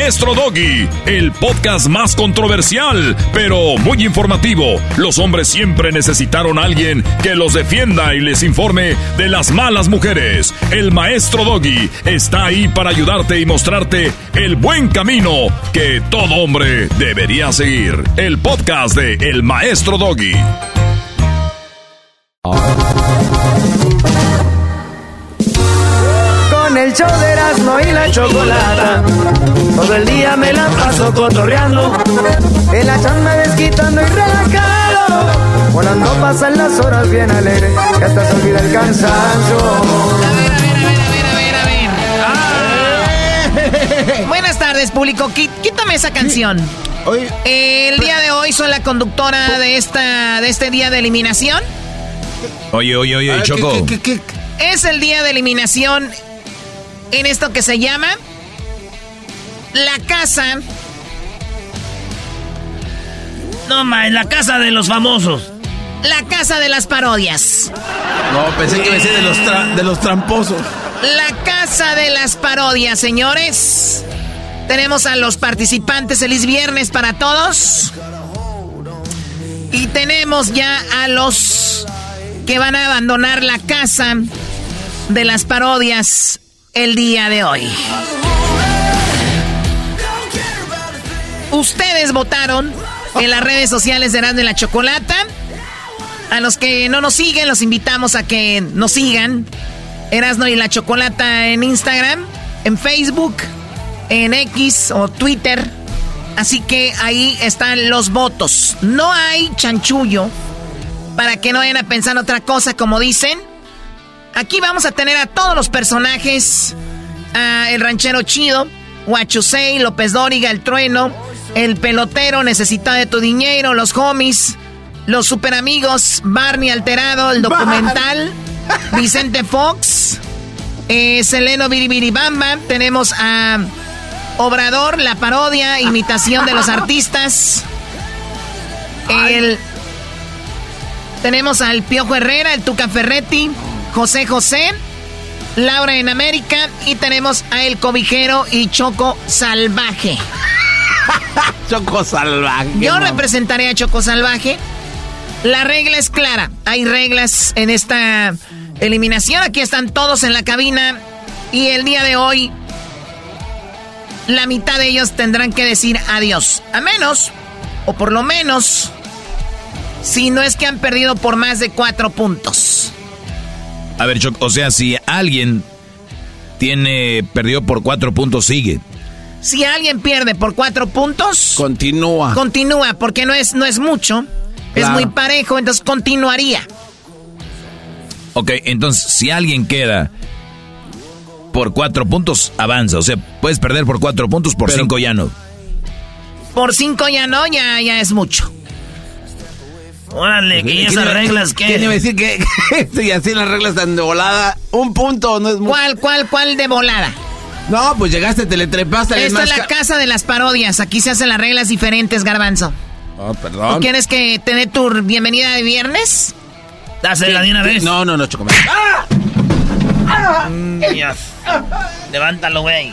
Maestro Doggy, el podcast más controversial, pero muy informativo. Los hombres siempre necesitaron a alguien que los defienda y les informe de las malas mujeres. El Maestro Doggy está ahí para ayudarte y mostrarte el buen camino que todo hombre debería seguir. El podcast de El Maestro Doggy. Con el show de Erasmo y la chocolata. Todo el día me la paso cotorreando. En la chamba desquitando y relajado. Volando pasan las horas bien alegre. Que hasta se olvida el cansancio. Buenas tardes, público. Quítame esa canción. El día de hoy soy la conductora de esta de este día de eliminación. Oye, oye, oye, Choco. Es el día de eliminación en esto que se llama la casa. No, ma, en la casa de los famosos. La casa de las parodias. No, pensé que iba a decir de los, tra- de los tramposos. La casa de las parodias, señores. Tenemos a los participantes. Feliz viernes para todos. Y tenemos ya a los que van a abandonar la casa de las parodias el día de hoy. Ustedes votaron en las redes sociales de Erasmo y la Chocolata. A los que no nos siguen, los invitamos a que nos sigan. Erasno y la Chocolata en Instagram, en Facebook, en X o Twitter. Así que ahí están los votos. No hay chanchullo para que no vayan a pensar otra cosa, como dicen. Aquí vamos a tener a todos los personajes. A el ranchero chido, Huachusei, López Dóriga, el trueno, el pelotero, necesita de tu dinero, los homies, los super amigos, Barney alterado, el documental, Vicente Fox, eh, Seleno Biribiribamba, tenemos a Obrador, la parodia, imitación de los artistas. El, tenemos al Piojo Herrera, el Tuca Ferretti, José José, Laura en América y tenemos a El Cobijero y Choco Salvaje. Choco salvaje. Yo representaré a Choco Salvaje. La regla es clara. Hay reglas en esta eliminación. Aquí están todos en la cabina. Y el día de hoy, la mitad de ellos tendrán que decir adiós. A menos, o por lo menos, si no es que han perdido por más de cuatro puntos. A ver, Choc, o sea, si alguien tiene perdió por cuatro puntos, sigue. Si alguien pierde por cuatro puntos, Continúa. continúa, porque no es, no es mucho. Es muy parejo, entonces continuaría. Ok, entonces, si alguien queda por cuatro puntos, avanza. O sea, puedes perder por cuatro puntos, por Pero- cinco ya no. Por cinco ya no, ya, ya es mucho. Órale, ¿y esas reglas ¿Quién iba a qué? decir que si así las reglas están de volada? Un punto no es mucho. ¿Cuál, cuál, cuál de volada? No, pues llegaste, te le trepaste. Esta es la ca- casa de las parodias. Aquí se hacen las reglas diferentes, Garbanzo. Oh, ¿O perdón. quieres que te dé tu bienvenida de viernes? Dásela de una vez. No, no, no, Chocomel. Mm, Dios. Levántalo, güey.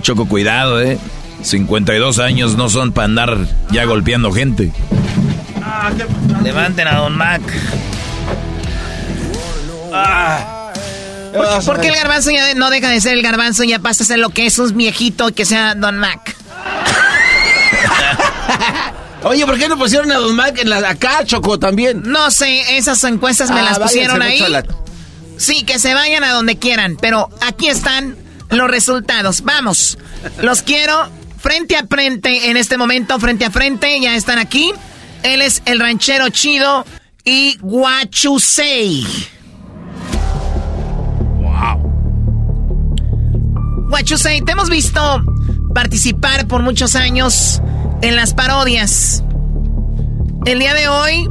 Choco, cuidado, eh. 52 años no son para andar ya golpeando gente. Levanten a Don Mac. Ah, ¿Por qué el garbanzo ya no deja de ser el garbanzo y ya pasa a ser lo que es un viejito y que sea Don Mac? Oye, ¿por qué no pusieron a Don Mike en la acá, Choco, también? No sé, esas encuestas me Ah, las pusieron ahí. Sí, que se vayan a donde quieran, pero aquí están los resultados. Vamos, los quiero frente a frente en este momento, frente a frente, ya están aquí. Él es el ranchero chido y Guachusei. Guachusei, te hemos visto participar por muchos años en las parodias. El día de hoy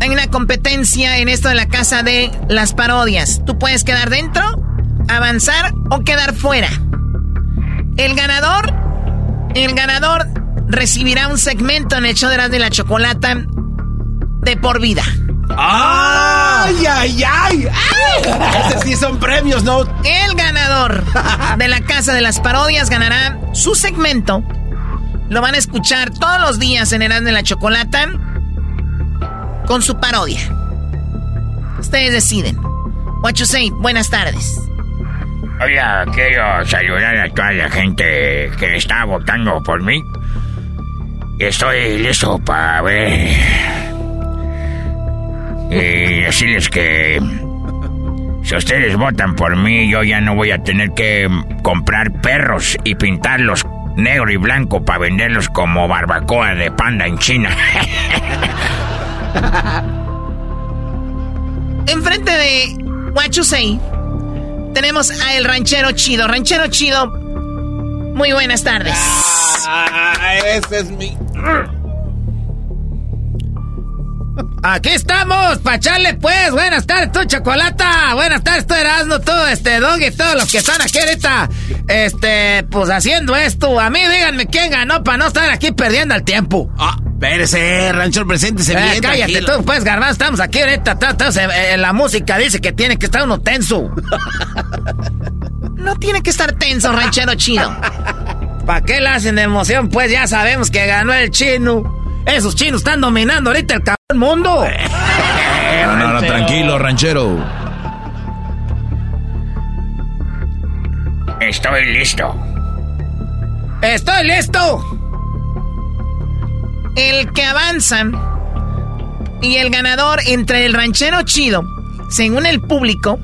hay una competencia en esto de la casa de las parodias. Tú puedes quedar dentro, avanzar o quedar fuera. El ganador, el ganador recibirá un segmento en el show de las de la chocolata de por vida. ¡Ay, ay, ay! ¡Ay! Esos sí son premios, ¿no? El ganador de la casa de las parodias ganará su segmento. Lo van a escuchar todos los días en Erasmo de la Chocolata con su parodia. Ustedes deciden. What you say, buenas tardes. Hola, quiero saludar a toda la gente que está votando por mí. Estoy listo para ver. Y decirles que. Si ustedes votan por mí, yo ya no voy a tener que comprar perros y pintarlos negro y blanco para venderlos como barbacoa de panda en China. Enfrente de say, tenemos a el ranchero chido. Ranchero chido, muy buenas tardes. Ah, ese es mi. Aquí estamos, pa' echarle pues. Buenas tardes, tú, Chocolata. Buenas tardes, tú, Erasmo, tú, este, Dog y todos los que están aquí ahorita, este, pues haciendo esto. A mí díganme quién ganó para no estar aquí perdiendo el tiempo. Ah, espérese, rancho, preséntese Eh, bien. cállate tranquilo. tú, pues, Garbanzo, estamos aquí ahorita, está- estamos en la música dice que tiene que estar uno tenso. No tiene que estar tenso, ranchero chido. ¿Para qué la hacen de emoción? Pues ya sabemos que ganó el chino. Esos chinos están dominando ahorita el cabrón mundo. No, no, no, tranquilo, ranchero. Estoy listo. ¡Estoy listo! El que avanza y el ganador entre el ranchero chido, según el público,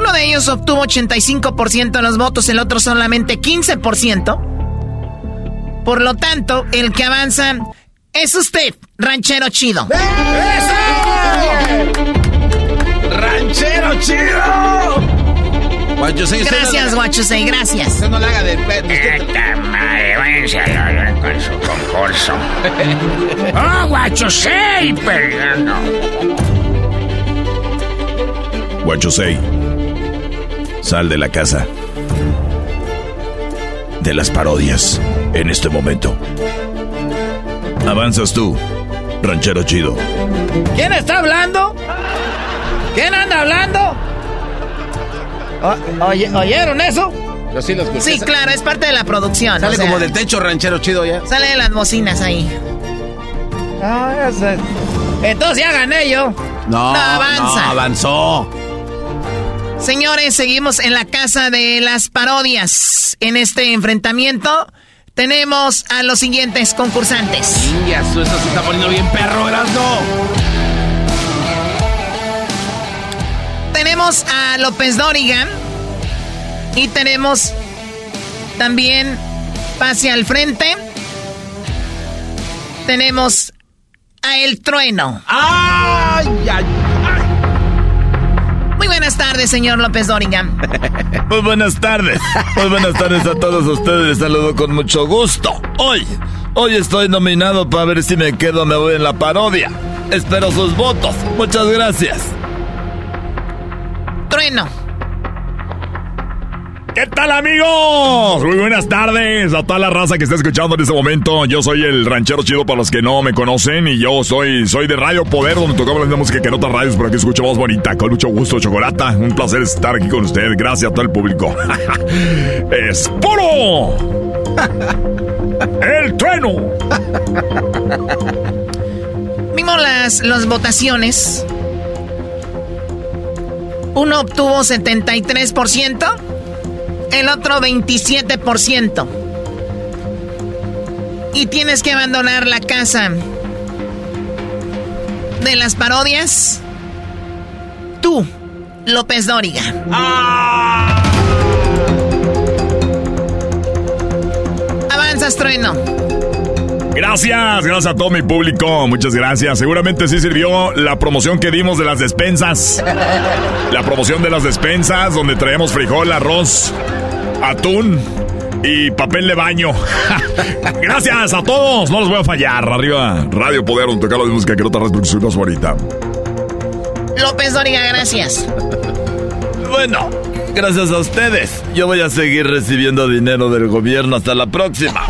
uno de ellos obtuvo 85% de los votos, el otro solamente 15%. Por lo tanto, el que avanza es usted, ranchero chido. ¡Ranchero chido! Guacho, sí, usted Gracias, no- Guachusei, gracias. Usted no le haga de pe- usted- Esta madre, váyanse a la con su concurso. ¡Oh, guacho, sí! Perdón. Guachosei, sal de la casa de las parodias en este momento. Avanzas tú, ranchero chido. ¿Quién está hablando? ¿Quién anda hablando? O- oye- ¿Oyeron eso? Yo sí lo escuché. Sí, claro, es parte de la producción. Sale o sea, como del techo ranchero chido ya. Sale de las bocinas ahí. Ah, ese- Entonces ya gané yo. No, No, avanza. no, avanzó. Señores, seguimos en la casa de las parodias. En este enfrentamiento tenemos a los siguientes concursantes. Ya, esto se está poniendo bien perro, Erasmo. Tenemos a López Dóriga y tenemos también pase al frente. Tenemos a El Trueno. ¡Ay, ay, buenas tardes, señor López Dóriga. Muy buenas tardes. Muy buenas tardes a todos ustedes. Les saludo con mucho gusto. Hoy, hoy estoy nominado para ver si me quedo o me voy en la parodia. Espero sus votos. Muchas gracias. Trueno. ¿Qué tal amigos? Muy buenas tardes a toda la raza que está escuchando en este momento. Yo soy el ranchero chido para los que no me conocen y yo soy, soy de Radio Poder donde tocamos la misma música que en otras radios, pero aquí escucho voz bonita. Con mucho gusto, Chocolata. Un placer estar aquí con usted. Gracias a todo el público. ¡Es puro! ¡El trueno! Vimos las, las votaciones. Uno obtuvo 73%, el otro 27%. Y tienes que abandonar la casa de las parodias. Tú, López Dóriga. Ah. Avanzas, trueno. Gracias, gracias a todo mi público. Muchas gracias. Seguramente sí sirvió la promoción que dimos de las despensas. La promoción de las despensas, donde traemos frijol, arroz, atún y papel de baño. gracias a todos. No los voy a fallar. Arriba, Radio Poder, un tocalo de música que no te más bonita. López Doriga, gracias. Bueno, gracias a ustedes. Yo voy a seguir recibiendo dinero del gobierno. Hasta la próxima.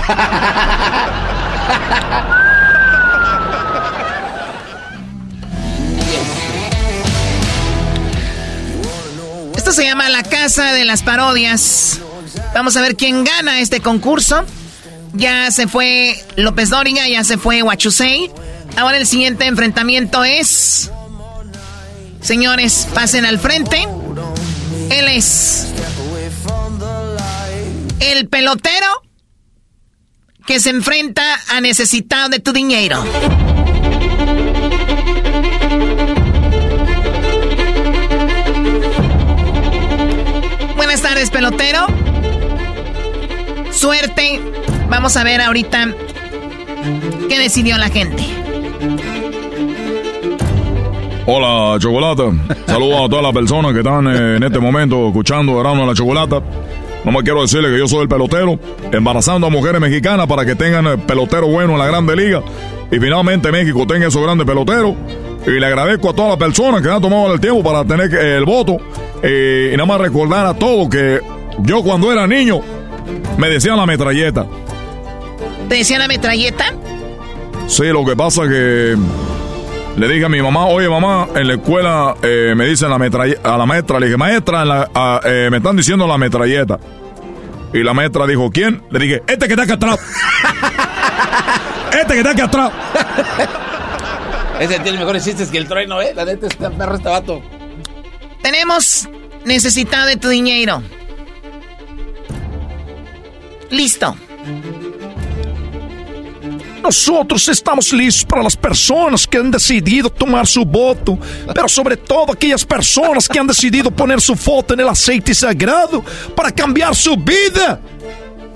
Esto se llama La Casa de las Parodias. Vamos a ver quién gana este concurso. Ya se fue López Dóriga, ya se fue Huachusei. Ahora el siguiente enfrentamiento es... Señores, pasen al frente. Él es... El pelotero que se enfrenta a necesitado de tu dinero. Buenas tardes, pelotero. Suerte. Vamos a ver ahorita qué decidió la gente. Hola, Chocolata. Saludos a todas las personas que están eh, en este momento escuchando Grano la Chocolata. No me quiero decirle que yo soy el pelotero, embarazando a mujeres mexicanas para que tengan el pelotero bueno en la Grande Liga. Y finalmente México tenga esos grandes peloteros. Y le agradezco a todas las personas que han tomado el tiempo para tener el voto. y nada más recordar a todos que yo cuando era niño me decían la metralleta. ¿Te decían la metralleta? Sí, lo que pasa que le dije a mi mamá, oye mamá, en la escuela eh, me dicen la metralleta, a la maestra, le dije, maestra, eh, me están diciendo la metralleta. Y la maestra dijo, ¿quién? Le dije, este que está aquí atrás. este que está aquí atrás. Ese tiene mejores chistes que el trueno, ¿eh? La neta está perro este vato. Tenemos necesitado de tu dinero. Listo. Nosotros estamos listos para las personas que han decidido tomar su voto, pero sobre todo aquellas personas que han decidido poner su foto en el aceite sagrado para cambiar su vida.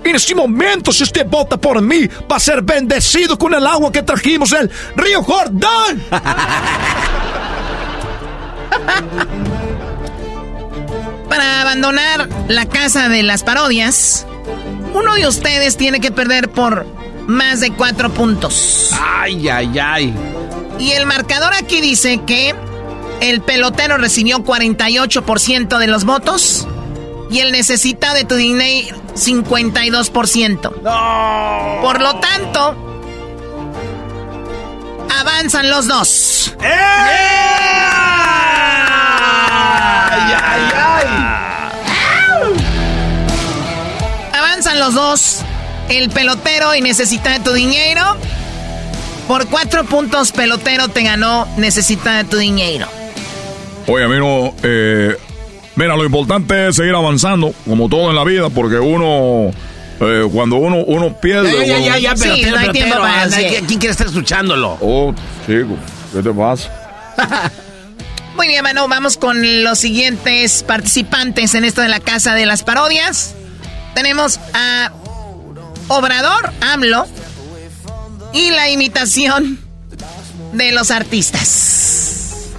En este momento, si usted vota por mí, va a ser bendecido con el agua que trajimos del río Jordán. Para abandonar la casa de las parodias, uno de ustedes tiene que perder por más de cuatro puntos. Ay, ay, ay. Y el marcador aquí dice que el pelotero recibió 48% de los votos y el necesita de tu dinero 52%. No. Por lo tanto, avanzan los dos. ¡Eh! ¡Ay, ay, ay! Avanzan los dos el pelotero y necesita de tu dinero. Por cuatro puntos, pelotero te ganó, necesita de tu dinero. Oye, amigo, eh, mira, lo importante es seguir avanzando, como todo en la vida, porque uno, eh, cuando uno, uno pierde... Ya, ya, ya, ya, pelotero, sí, no hay tiempo para ¿Quién quiere estar escuchándolo? Oh, chico, ¿qué te pasa? Muy bien, mano, vamos con los siguientes participantes en esto de la Casa de las Parodias. Tenemos a Obrador, AMLO y la imitación de los artistas.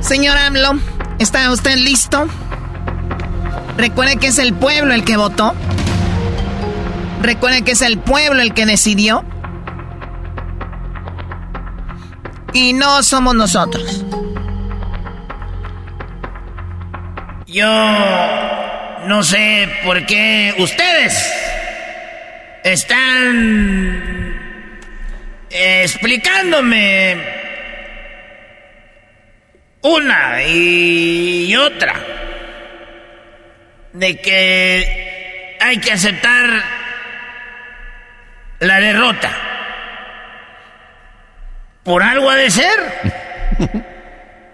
Señor AMLO, ¿está usted listo? Recuerde que es el pueblo el que votó. Recuerde que es el pueblo el que decidió. Y no somos nosotros. Yo no sé por qué ustedes están explicándome una y otra de que hay que aceptar la derrota. Por algo ha de ser.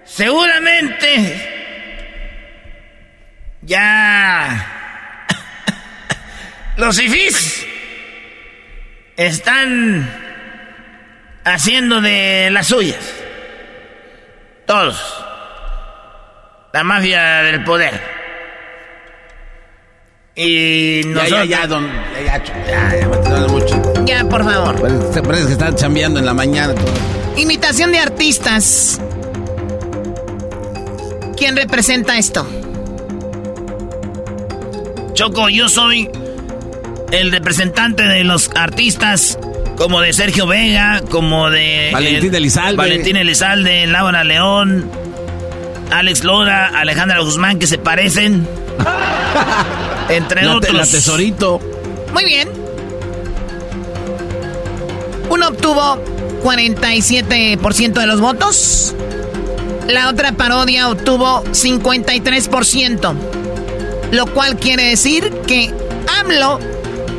Seguramente ya los ifís están haciendo de las suyas. Todos. La mafia del poder. Y nosotros... Ya, ya, ya, don... Ya, ya, ya, mucho. Ya, por favor. Parece, parece que están chambeando en la mañana. Imitación de artistas. ¿Quién representa esto? Choco, yo soy el representante de los artistas como de Sergio Vega, como de... Valentín Elizalde. Valentín Elizalde, Laura León, Alex Lora, Alejandra Guzmán, que se parecen. entre otros. La tesorito. Muy bien. Uno obtuvo 47% de los votos. La otra parodia obtuvo 53%. Lo cual quiere decir que AMLO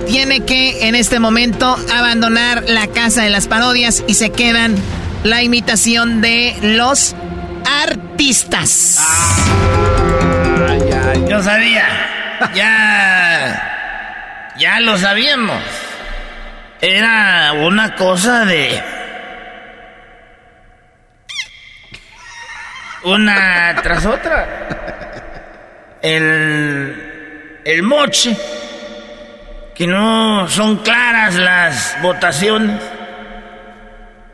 tiene que en este momento abandonar la casa de las parodias y se quedan la imitación de los artistas. Yo sabía. Ya. Ya lo sabíamos. Era una cosa de. Una tras otra. El. El moche. Que no son claras las votaciones.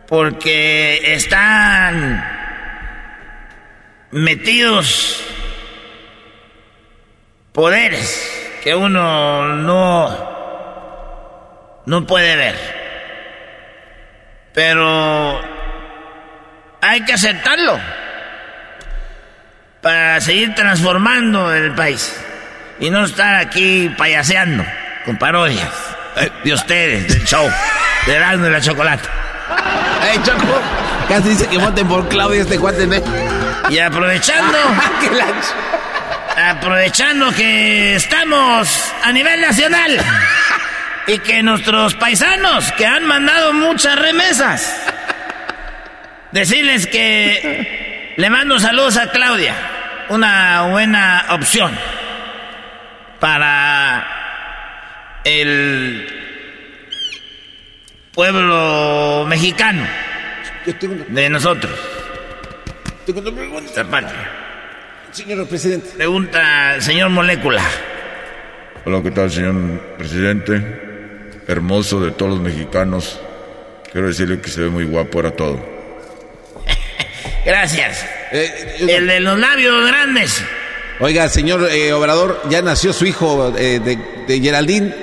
Porque están metidos poderes que uno no no puede ver. Pero hay que aceptarlo para seguir transformando el país y no estar aquí payaseando con parodias de ustedes, del show, de Erasmo de la Chocolate. ¡Ey, Choco! Casi dice que voten por Claudia este cuate. Y aprovechando... aprovechando que estamos a nivel nacional y que nuestros paisanos que han mandado muchas remesas, decirles que le mando saludos a Claudia, una buena opción para el pueblo mexicano de nosotros. Esta patria. Señor presidente. Pregunta, señor Molécula. Hola, ¿qué tal, señor presidente? Hermoso de todos los mexicanos. Quiero decirle que se ve muy guapo, era todo. Gracias. Eh, el de los labios grandes. Oiga, señor eh, Obrador, ya nació su hijo eh, de, de, Geraldine.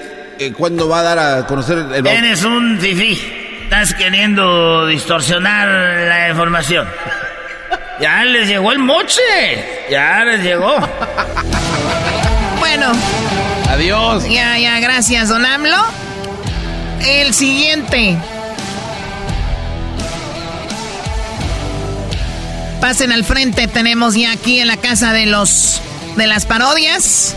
¿Cuándo va a dar a conocer el Eres un fifí. Estás queriendo distorsionar la información. Ya les llegó el moche. Ya les llegó. Bueno. Adiós. Ya, ya, gracias, don AMLO. El siguiente. Pasen al frente, tenemos ya aquí en la casa de los de las parodias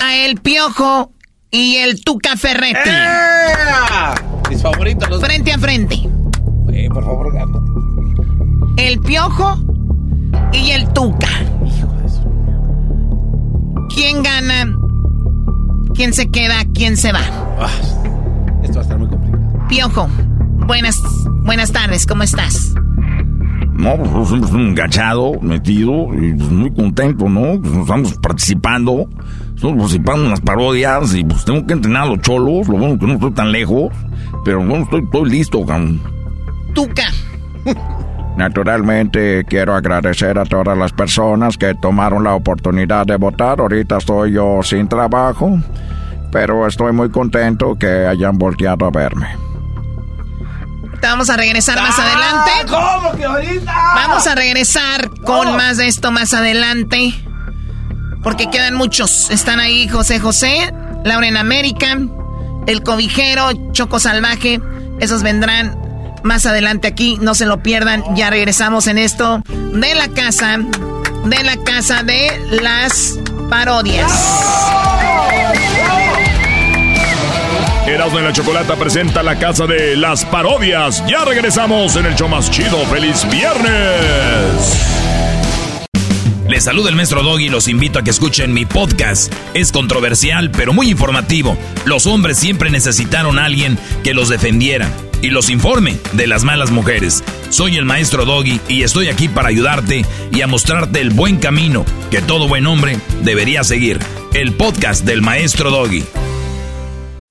a El Piojo y el Tuca Ferretti. Mis favoritos. Frente a frente. Eh, por favor, El Piojo y el Tuca. ¿Quién gana? ¿Quién se queda? ¿Quién se va? Ah, esto va a estar muy complicado. Piojo, buenas, buenas tardes, ¿cómo estás? No, pues estamos enganchado, metido y pues, muy contento, ¿no? Pues, estamos participando, estamos participando en las parodias y pues tengo que entrenar a los cholos, lo bueno que no estoy tan lejos, pero bueno, estoy, estoy listo, cabrón. Tuca. Naturalmente quiero agradecer a todas las personas que tomaron la oportunidad de votar. Ahorita estoy yo sin trabajo, pero estoy muy contento que hayan volteado a verme. Vamos a regresar más adelante. ¿Cómo que ahorita? Vamos a regresar con más de esto más adelante. Porque quedan muchos. Están ahí José José, Laura en América, El Cobijero, Choco Salvaje. Esos vendrán más adelante aquí. No se lo pierdan. Ya regresamos en esto de la casa, de la casa de las parodias. Erasmo y la Chocolata presenta la casa de las parodias. Ya regresamos en el show más chido. ¡Feliz viernes! Les saluda el maestro Doggy y los invito a que escuchen mi podcast. Es controversial, pero muy informativo. Los hombres siempre necesitaron a alguien que los defendiera y los informe de las malas mujeres. Soy el maestro Doggy y estoy aquí para ayudarte y a mostrarte el buen camino que todo buen hombre debería seguir. El podcast del maestro Doggy.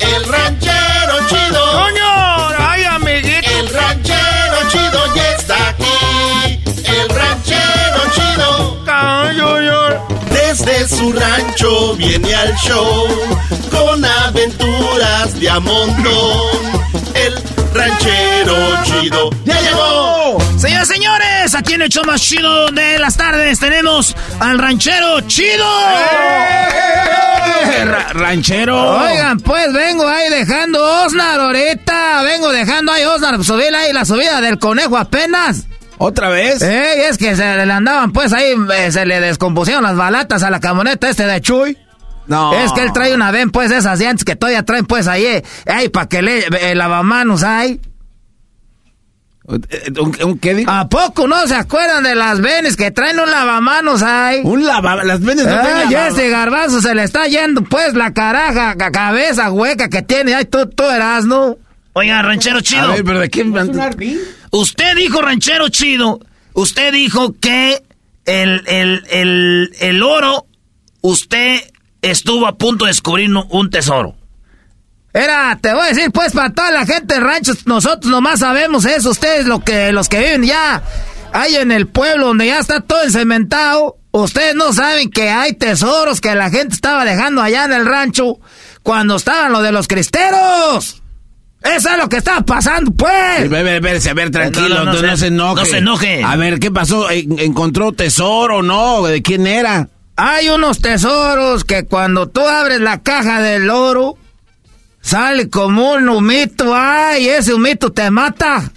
El ranchero chido. ¡Coño! ¡Ay, amiguito! El ranchero chido ya está aquí. El ranchero chido. Desde su rancho viene al show con aventuras de a montón. El ranchero chido ya llegó. Señores, señores, aquí en el show más chido de las tardes tenemos al ranchero chido. ¡Eh! ranchero. Oigan, pues vengo ahí dejando Osnar ahorita. Vengo dejando ahí Osnar. Subí ahí la subida del conejo apenas. ¿Otra vez? Eh, es que se le andaban, pues ahí eh, se le descompusieron las balatas a la camioneta este de Chuy. No. Es que él trae una ven, pues, esas llantas que todavía traen, pues, ahí, eh, ahí, para que le, el lavamanos ahí. ¿Un, un qué digo? ¿A poco no se acuerdan de las venes que traen un lavamanos ahí? Un lava... Las venes no Ay, ya este garbanzo se le está yendo, pues, la caraja, la cabeza hueca que tiene. Ay, tú, tú eras, ¿no? Oiga, ranchero chido. A ver, pero ¿de quién Usted dijo, ranchero chido, usted dijo que el, el, el, el oro, usted estuvo a punto de descubrir un- tesoro. Era, te voy a decir, pues, para toda la gente de ranchos, nosotros nomás sabemos eso. Ustedes, lo que, los que viven ya ahí en el pueblo donde ya está todo encementado, ustedes no saben que hay tesoros que la gente estaba dejando allá en el rancho cuando estaban los de los cristeros. Eso es lo que estaba pasando, pues. A ver, a ver, a ver, tranquilo, No, no, no no, se- no se enoje. no se enoje. A ver, ¿qué pasó? ¿En- ¿Encontró tesoro o no? ¿De quién era? Hay unos tesoros que cuando tú abres la caja del oro, sale como un humito. Ay, ese humito te mata.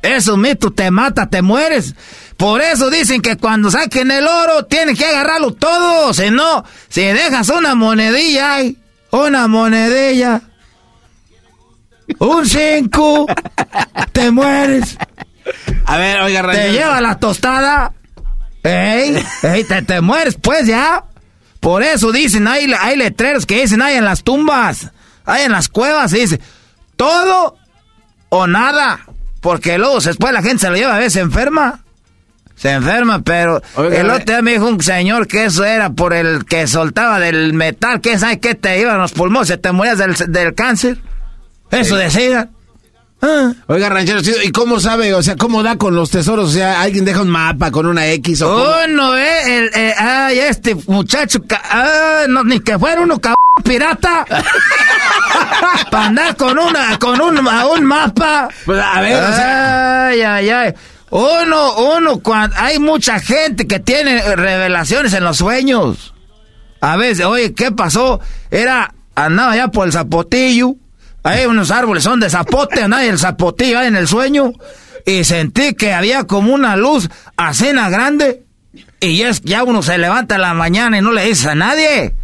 Ese humito te mata, te mueres. Por eso dicen que cuando saquen el oro, tienen que agarrarlo todo. Si no, si dejas una monedilla, ay, una monedilla, un cinco, te mueres. A ver, oiga, Te lleva la tostada. ¡Ey! ¡Ey! Te, te mueres, pues ya. Por eso dicen, hay, hay letreros que dicen, hay en las tumbas, hay en las cuevas, y dice, todo o nada. Porque luego después la gente se lo lleva, a veces se enferma. Se enferma, pero Oiga, el otro día me dijo un señor que eso era por el que soltaba del metal, que sabe que te iban los pulmones, se te morías del, del cáncer. Eso decían. Ah. Oiga, ranchero, ¿y cómo sabe? O sea, ¿cómo da con los tesoros? O sea, ¿alguien deja un mapa con una X o Oh, no, eh, el, eh, ay, este muchacho, ah, no, ni que fuera uno cabrón pirata. Para andar con una, con un, un mapa. Pues, a ver, o sea. Ay, ay, ay. Uno, uno, cuando, hay mucha gente que tiene revelaciones en los sueños. A veces, oye, ¿qué pasó? Era, andaba allá por el zapotillo. Hay unos árboles son de zapote, andaba el zapotillo ahí en el sueño. Y sentí que había como una luz a grande. Y es, ya uno se levanta en la mañana y no le dice a nadie.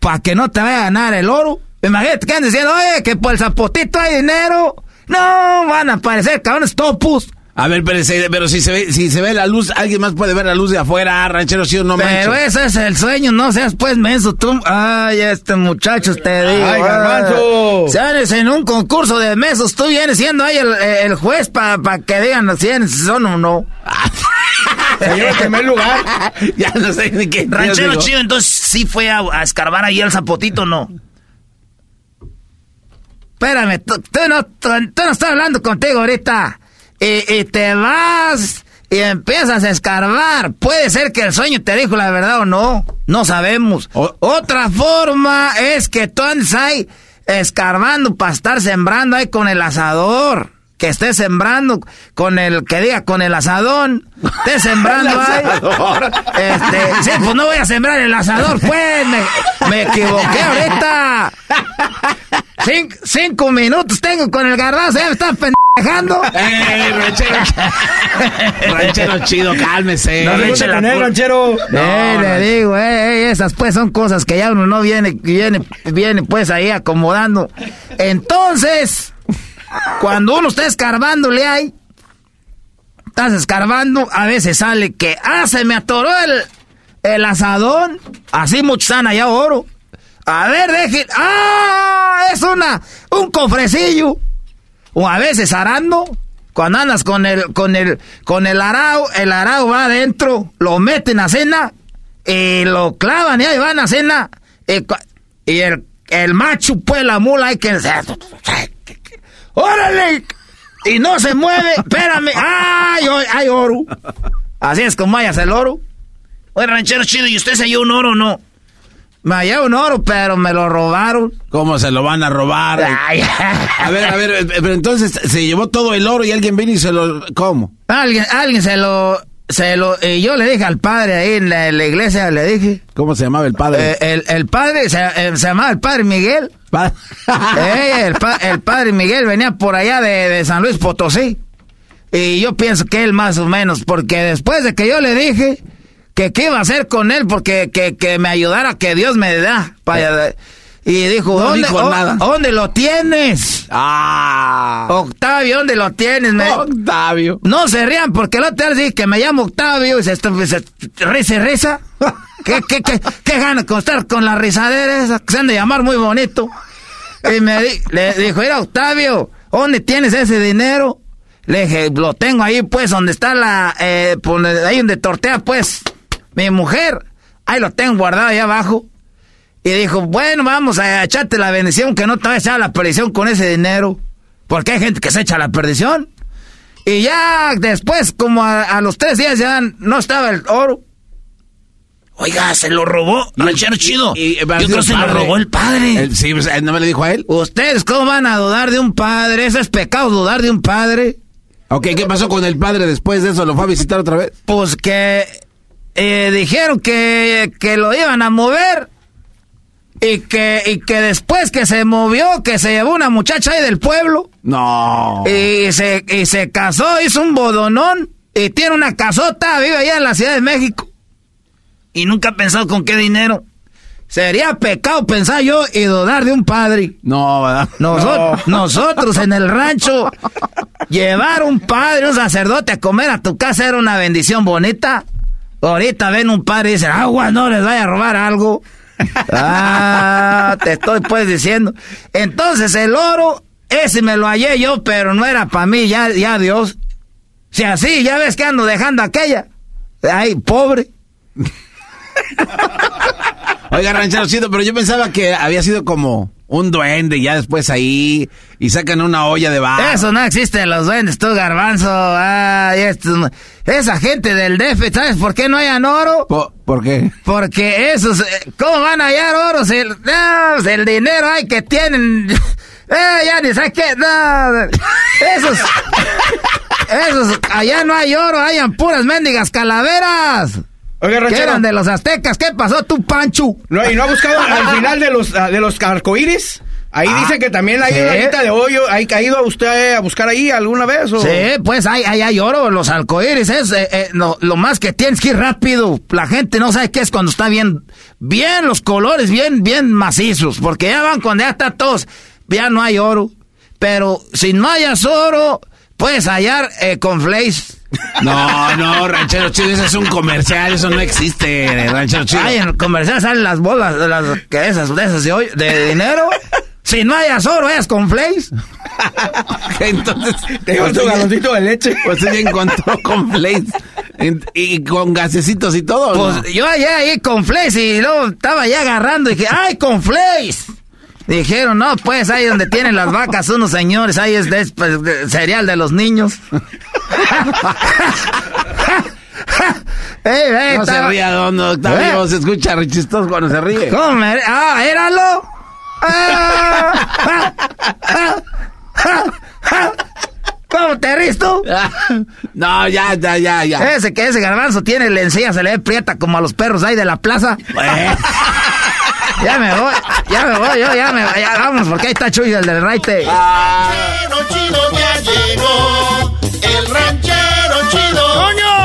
Para que no te vaya a ganar el oro. Imagínate que andan diciendo, oye, que por el zapotito hay dinero. No, van a aparecer cabrones topos. A ver, pero, pero si se ve, si se ve la luz, alguien más puede ver la luz de afuera, ranchero, sí o no Pero ese es el sueño, no seas pues menso tú. Ay, este muchacho te digo. Ay, garbanzo. Sales en un concurso de mesos, tú vienes siendo ahí el, juez para pa que digan si son o no. Se lleva el primer lugar. ya no sé ni qué. Ranchero chido, entonces sí fue a, escarbar ahí el zapotito, ¿no? Espérame, tú, no, tú no estás hablando contigo ahorita y, te vas y empiezas a escarbar. Puede ser que el sueño te dijo la verdad o no. No sabemos. Otra forma es que tú andes ahí escarbando para estar sembrando ahí con el asador. Que estés sembrando con el, que diga, con el asadón. Estés sembrando ahí. Este, sí, pues no voy a sembrar el asador, pues. Me, equivoqué ahorita. cinco minutos tengo con el garbazo, ya me estás dejando. ¡Eh, ranchero! ranchero chido, cálmese. No le la él, ranchero. Eh, le digo, eh, eh, esas pues son cosas que ya uno no viene, viene, viene pues ahí acomodando. Entonces, cuando uno está escarbándole ahí, estás escarbando, a veces sale que, ah, se me atoró el, el asadón. Así muchos están allá oro. A ver, deje, ah, es una, un cofrecillo. O a veces arando, cuando andas con el, con el, con el arao, el arao va adentro, lo meten a cena, y lo clavan y ahí van a cena, y, el, el macho, pues la mula hay que... ¡Órale! Y no se mueve, espérame, ¡ay, hay oro! Así es como hayas el oro. Oye, ranchero chido, ¿y usted se halló un oro o no? Me hallé un oro, pero me lo robaron. ¿Cómo se lo van a robar? a ver, a ver, eh, pero entonces se llevó todo el oro y alguien vino y se lo... ¿Cómo? Alguien, alguien se lo... Se lo, y yo le dije al padre ahí en la, iglesia, le dije. ¿Cómo se llamaba el padre? Eh, el, padre, se, eh, se, llamaba el padre Miguel. el, el, padre Miguel venía por allá de, de San Luis Potosí. Y yo pienso que él más o menos, porque después de que yo le dije, que qué iba a hacer con él porque que, que me ayudara que Dios me da. Para, y dijo, ¿dónde, ¿dónde lo tienes? Ah. Octavio, ¿dónde lo tienes? Octavio. No se rían porque el otro día que me llamo Octavio y se, se, reza reza. ¿Qué, qué, qué, qué gana con estar con la risadera esa? Que se han de llamar muy bonito. Y me le dijo, mira Octavio, ¿dónde tienes ese dinero? Le dije, lo tengo ahí pues, donde está la, eh, ahí donde tortea pues mi mujer, ahí lo tengo guardado ahí abajo. Y dijo, bueno, vamos a echarte la bendición, que no te vayas a echar la perdición con ese dinero. Porque hay gente que se echa la perdición. Y ya después, como a, los tres días ya no estaba el oro. Oiga, se lo robó, ranchero chido. Y, Yo creo que se lo robó el padre. sí, pues, ¿no me lo dijo a él? ¿Ustedes cómo van a dudar de un padre? ¿Eso es pecado dudar de un padre? Ok, ¿qué pasó con el padre después de eso? ¿Lo fue a visitar otra vez? Pues que eh, dijeron que, que lo iban a mover y que, y que después que se movió, que se llevó una muchacha ahí del pueblo. No. Y se, y se casó, hizo un bodonón y tiene una casota, vive allá en la Ciudad de México. Y nunca ha pensado con qué dinero. Sería pecado pensar yo y dudar de un padre. No, ¿verdad? Nosotros, nosotros en el rancho, llevar un padre, un sacerdote a comer a tu casa era una bendición bonita. Ahorita ven un padre y dicen, agua, no les vaya a robar algo. Ah, te estoy pues diciendo. Entonces el oro, ese me lo hallé yo, pero no era para mí, ya, ya Dios. Si así, ya ves que ando dejando aquella. Ay, pobre. Oiga, ranchero chido, pero yo pensaba que había sido como un duende ya después ahí y sacan una olla de barro. Eso no existe, los duendes, tú, garbanzo. Ay, esto, esa gente del DF, ¿sabes por qué no hayan oro? ¿Por, qué? Porque esos, eh, ¿cómo van a hallar oro? Si el, no, si el dinero hay que tienen... Eh, ya ni sé qué, no, esos, esos, allá no hay oro, hayan puras mendigas calaveras. Oiga, ranchero. ¿Qué eran de los aztecas? ¿Qué pasó tú, Pancho? No, ¿Y no ha buscado al final de los, de los arcoíris? Ahí Ah, dice que también hay ¿sí? una alita de hoyo. ¿Ha caído a usted a buscar ahí alguna vez? O? Sí, pues ahí hay, hay oro, los alcohíris, es eh, eh, no, lo más que tienes que ir rápido. La gente no sabe qué es cuando está bien, bien los colores, bien, bien macizos, porque ya van cuando ya está todos, ya no hay oro. Pero si no hayas oro, puedes hallar eh, con flakes. No, no, ranchero chido, eso es un comercial, eso no existe, ranchero chido. Ay, en el comercial salen las bolas, de las que esas, de esas de, hoy, de dinero. si no hayas oro, hayas con flakes. Entonces, Te llevas tu galoncito de leche. Pues ella encontró con flakes en- y con gasecitos y todo. ¿no? Pues yo allá ahí con flakes y luego estaba ya agarrando y dije, ¡ay, con flakes! Dijeron, no, pues ahí donde tienen las vacas unos señores, ahí es, de, es, pues, de cereal de los niños. No se ría, don Octavio, ¿Eh? se escucha chistoso cuando se ríe. ¿Cómo me- ¡Ah, éralo! Ah, ¿Cómo te ríes tú? No, ya, ya, ya, ya. Ese que ese garbanzo tiene la encía, se le ve prieta como a los perros ahí de la plaza. Ya me voy, ya me voy, yo ya me voy, ya vamos, porque ahí está Chuy, el del raite. ranchero chido ya llegó. El ranchero chido. ¡Coño!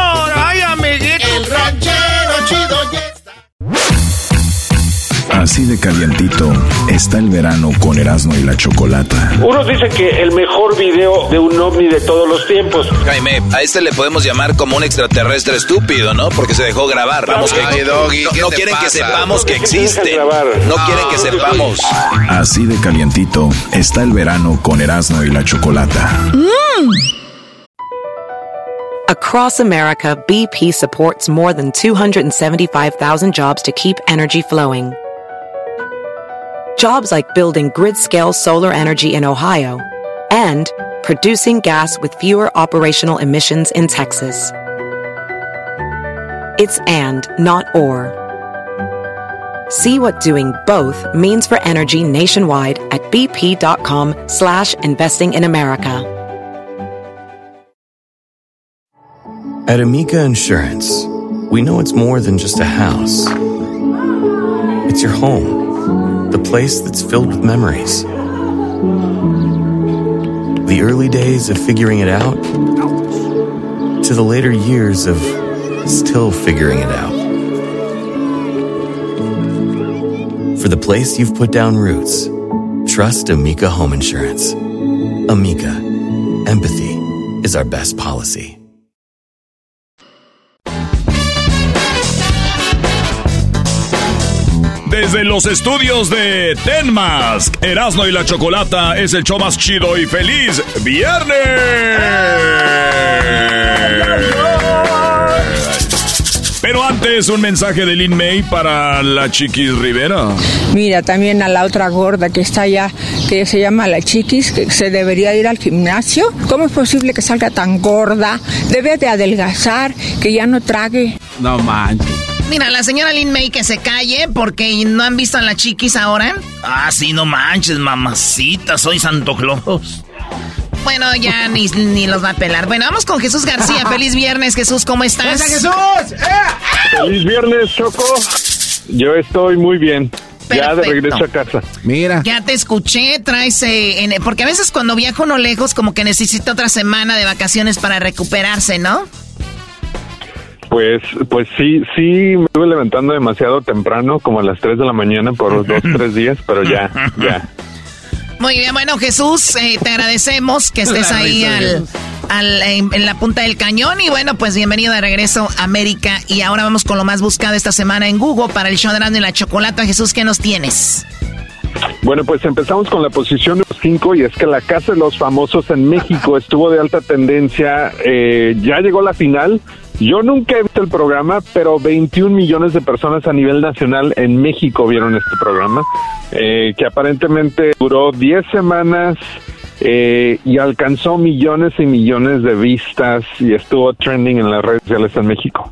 Así de calientito está el verano con Erasmo y la Chocolata. Unos dicen que el mejor video de un ovni de todos los tiempos. Jaime, a este le podemos llamar como un extraterrestre estúpido, ¿no? Porque se dejó grabar. Vamos, que Ay, Doggy, no, ¿qué no te quieren que sepamos que ¿Por qué te dejan existe. No quieren que sepamos. Así de calientito está el verano con Erasmo y la Chocolata. Across America, BP supports more than 275,000 jobs to keep energy flowing. Jobs like building grid scale solar energy in Ohio and producing gas with fewer operational emissions in Texas. It's and, not or. See what doing both means for energy nationwide at bp.com slash investing in America. At Amica Insurance, we know it's more than just a house. It's your home, the place that's filled with memories. The early days of figuring it out to the later years of still figuring it out. For the place you've put down roots, trust Amica Home Insurance. Amica, empathy is our best policy. Desde los estudios de Tenmas, Erasmo y la Chocolata es el show más chido y feliz viernes. Pero antes, un mensaje de Lin May para la Chiquis Rivera. Mira, también a la otra gorda que está allá, que se llama la chiquis, que se debería ir al gimnasio. ¿Cómo es posible que salga tan gorda? Debe de adelgazar, que ya no trague. No manches. Mira, la señora Lin May que se calle porque no han visto a la chiquis ahora. Ah, sí, no manches, mamacita, soy Santo Claus. Bueno, ya ni, ni los va a pelar. Bueno, vamos con Jesús García. Feliz viernes, Jesús, ¿cómo estás? Jesús! Feliz viernes, Choco. Yo estoy muy bien. Ya de regreso a casa. Mira. Ya te escuché, traes... eh, en- porque a veces cuando viajo no lejos, como que necesito otra semana de vacaciones para recuperarse, ¿no? Pues, pues sí, sí, me estuve levantando demasiado temprano, como a las 3 de la mañana por dos, tres días, pero ya, ya. Muy bien, bueno, Jesús, eh, te agradecemos que estés La ahí al, al- en, en la punta del cañón. Y bueno, pues bienvenido de regreso a América. Y ahora vamos con lo más buscado esta semana en Google para el show de y la Chocolata. Jesús, ¿qué nos tienes? Bueno, pues empezamos con la posición número 5 y es que la Casa de los Famosos en México estuvo de alta tendencia, eh, ya llegó la final Yo nunca he visto el programa, pero 21 millones de personas a nivel nacional en México vieron este programa, eh, que aparentemente duró 10 semanas eh, y alcanzó millones y millones de vistas y estuvo trending en las redes sociales en México.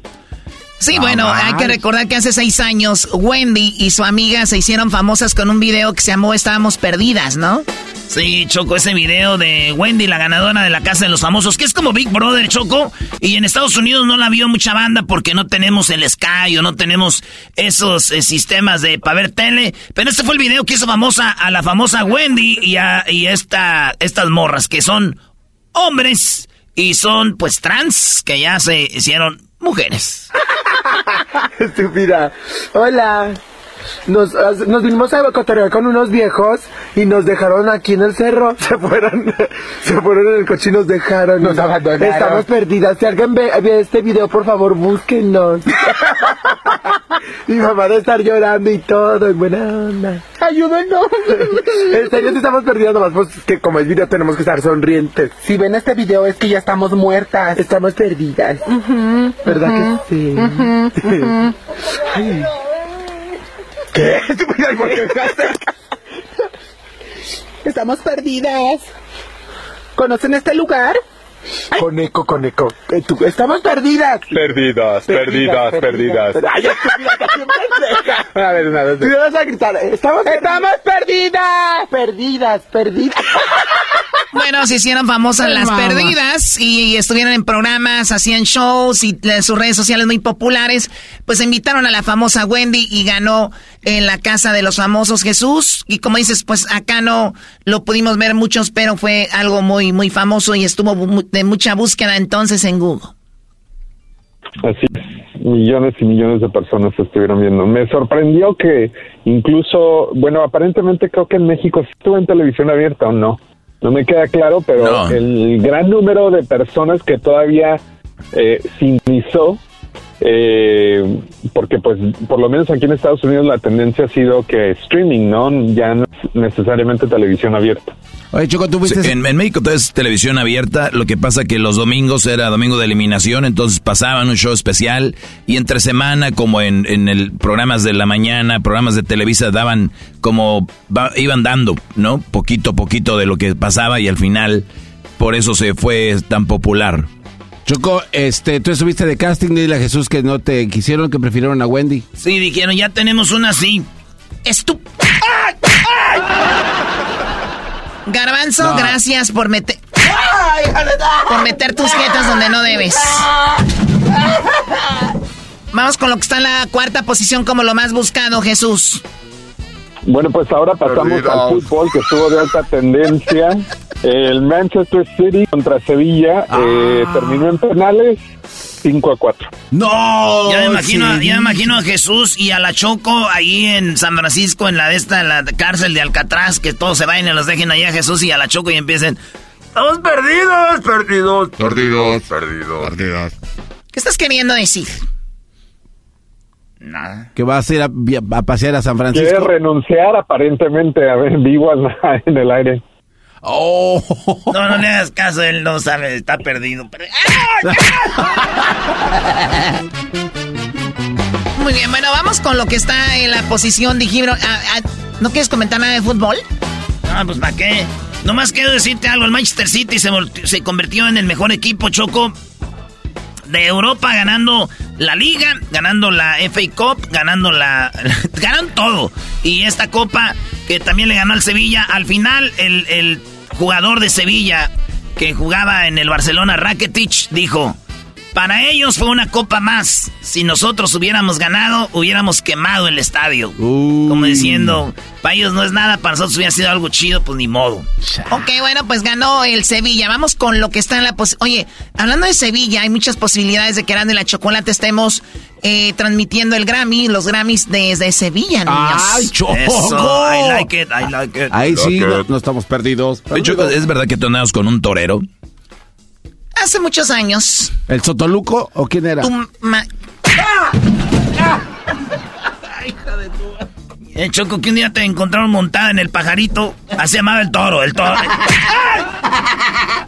Sí, bueno, hay que recordar que hace seis años Wendy y su amiga se hicieron famosas con un video que se llamó Estábamos Perdidas, ¿no? Sí, Choco, ese video de Wendy, la ganadora de la Casa de los Famosos, que es como Big Brother, Choco. Y en Estados Unidos no la vio mucha banda porque no tenemos el Sky o no tenemos esos eh, sistemas de para ver tele. Pero este fue el video que hizo famosa a la famosa Wendy y a y esta, estas morras que son hombres y son pues trans que ya se hicieron mujeres. Estúpida. Hola. Nos, nos vinimos a cotorrear con unos viejos y nos dejaron aquí en el cerro. Se fueron, se fueron en el coche y nos dejaron. Nos abandonaron. Estamos perdidas. Si alguien ve, este video, por favor, búsquenos. Mi mamá debe estar llorando y todo, en buena onda. Ayúdenos. En serio, si estamos perdidas, nomás pues que como es video tenemos que estar sonrientes. Si ven este video es que ya estamos muertas. Estamos perdidas. ¿Verdad que sí? ¿Qué? Estamos perdidas. ¿Conocen este lugar? Con eco, con eco. Eh, estamos perdidas. Perdidas, perdidas, perdidas. Ay, A ver, una vez. Tú vas a gritar. Estamos, estamos perdidas. Perdidas, perdidas. Bueno, se hicieron famosas las perdidas y estuvieron en programas, hacían shows y sus redes sociales muy populares. Pues invitaron a la famosa Wendy y ganó en la casa de los famosos Jesús. Y como dices, pues acá no lo pudimos ver muchos, pero fue algo muy, muy famoso y estuvo de mucha búsqueda entonces en Google. Así es, millones y millones de personas estuvieron viendo. Me sorprendió que incluso, bueno, aparentemente creo que en México estuvo en televisión abierta o no. No me queda claro, pero el gran número de personas que todavía eh, sintonizó, eh, porque pues por lo menos aquí en Estados Unidos la tendencia ha sido que streaming, ¿no? Ya no es necesariamente televisión abierta. Oye, Choco, ¿tú viste en, México todo es televisión abierta, lo que pasa que los domingos era domingo de eliminación, entonces pasaban un show especial y entre semana, como en, en el programas de la mañana, programas de Televisa daban como, iban dando, ¿no? Poquito a poquito de lo que pasaba y al final por eso se fue tan popular. Choco, este, tú estuviste de casting, dile a Jesús que no te quisieron, que prefirieron a Wendy. Sí, dijeron, ya tenemos una así. Estup... Garbanzo, gracias por meter. por meter tus jetas donde no debes. Vamos con lo que está en la cuarta posición como lo más buscado, Jesús. Bueno, pues ahora pasamos al fútbol que estuvo de alta tendencia. El Manchester City contra Sevilla eh, ah. terminó en penales 5 a 4. No. Ya me imagino, ya me imagino a Jesús y a la Choco ahí en San Francisco en la de esta la cárcel de Alcatraz que todos se vayan y los dejen allá a Jesús y a la Choco y empiecen Estamos perdidos, perdidos, perdidos, perdidos, perdidos. ¿Qué estás queriendo decir? Nada. Que vas a ir a, pasear a San Francisco. Quiere renunciar aparentemente a ver vivo en el aire. Oh. No, no le hagas caso, él no sabe, está perdido. Muy bien, bueno, vamos con lo que está en la posición de Gibro. Ah, ah, ¿No quieres comentar nada de fútbol? Ah, pues ¿para qué? Nomás quiero decirte algo, el Manchester City se, se convirtió en el mejor equipo, Choco, de Europa, ganando la Liga, ganando la FA Cup, ganando la... ganan todo. Y esta copa que también le ganó al Sevilla, al final el, el jugador de Sevilla que jugaba en el Barcelona, Rakitic, dijo, para ellos fue una copa más. Si nosotros hubiéramos ganado, hubiéramos quemado el estadio. Como diciendo, para ellos no es nada, para nosotros hubiera sido algo chido, pues ni modo. Ok, bueno, pues ganó el Sevilla. Vamos con lo que está en la... Oye, hablando de Sevilla, hay muchas posibilidades de que de la Chocolate estemos eh, transmitiendo el Grammy, los Grammys desde Sevilla, niños. ¡Ay, Choco! I like it, I like it. Ahí sí, no, estamos perdidos. ¿es verdad que torneos con un torero? Hace muchos años. ¿El Sotoluco o quién era? Tu ma El Choco, que un día te encontraron montada en el pajarito. Así llamaba el toro, el toro.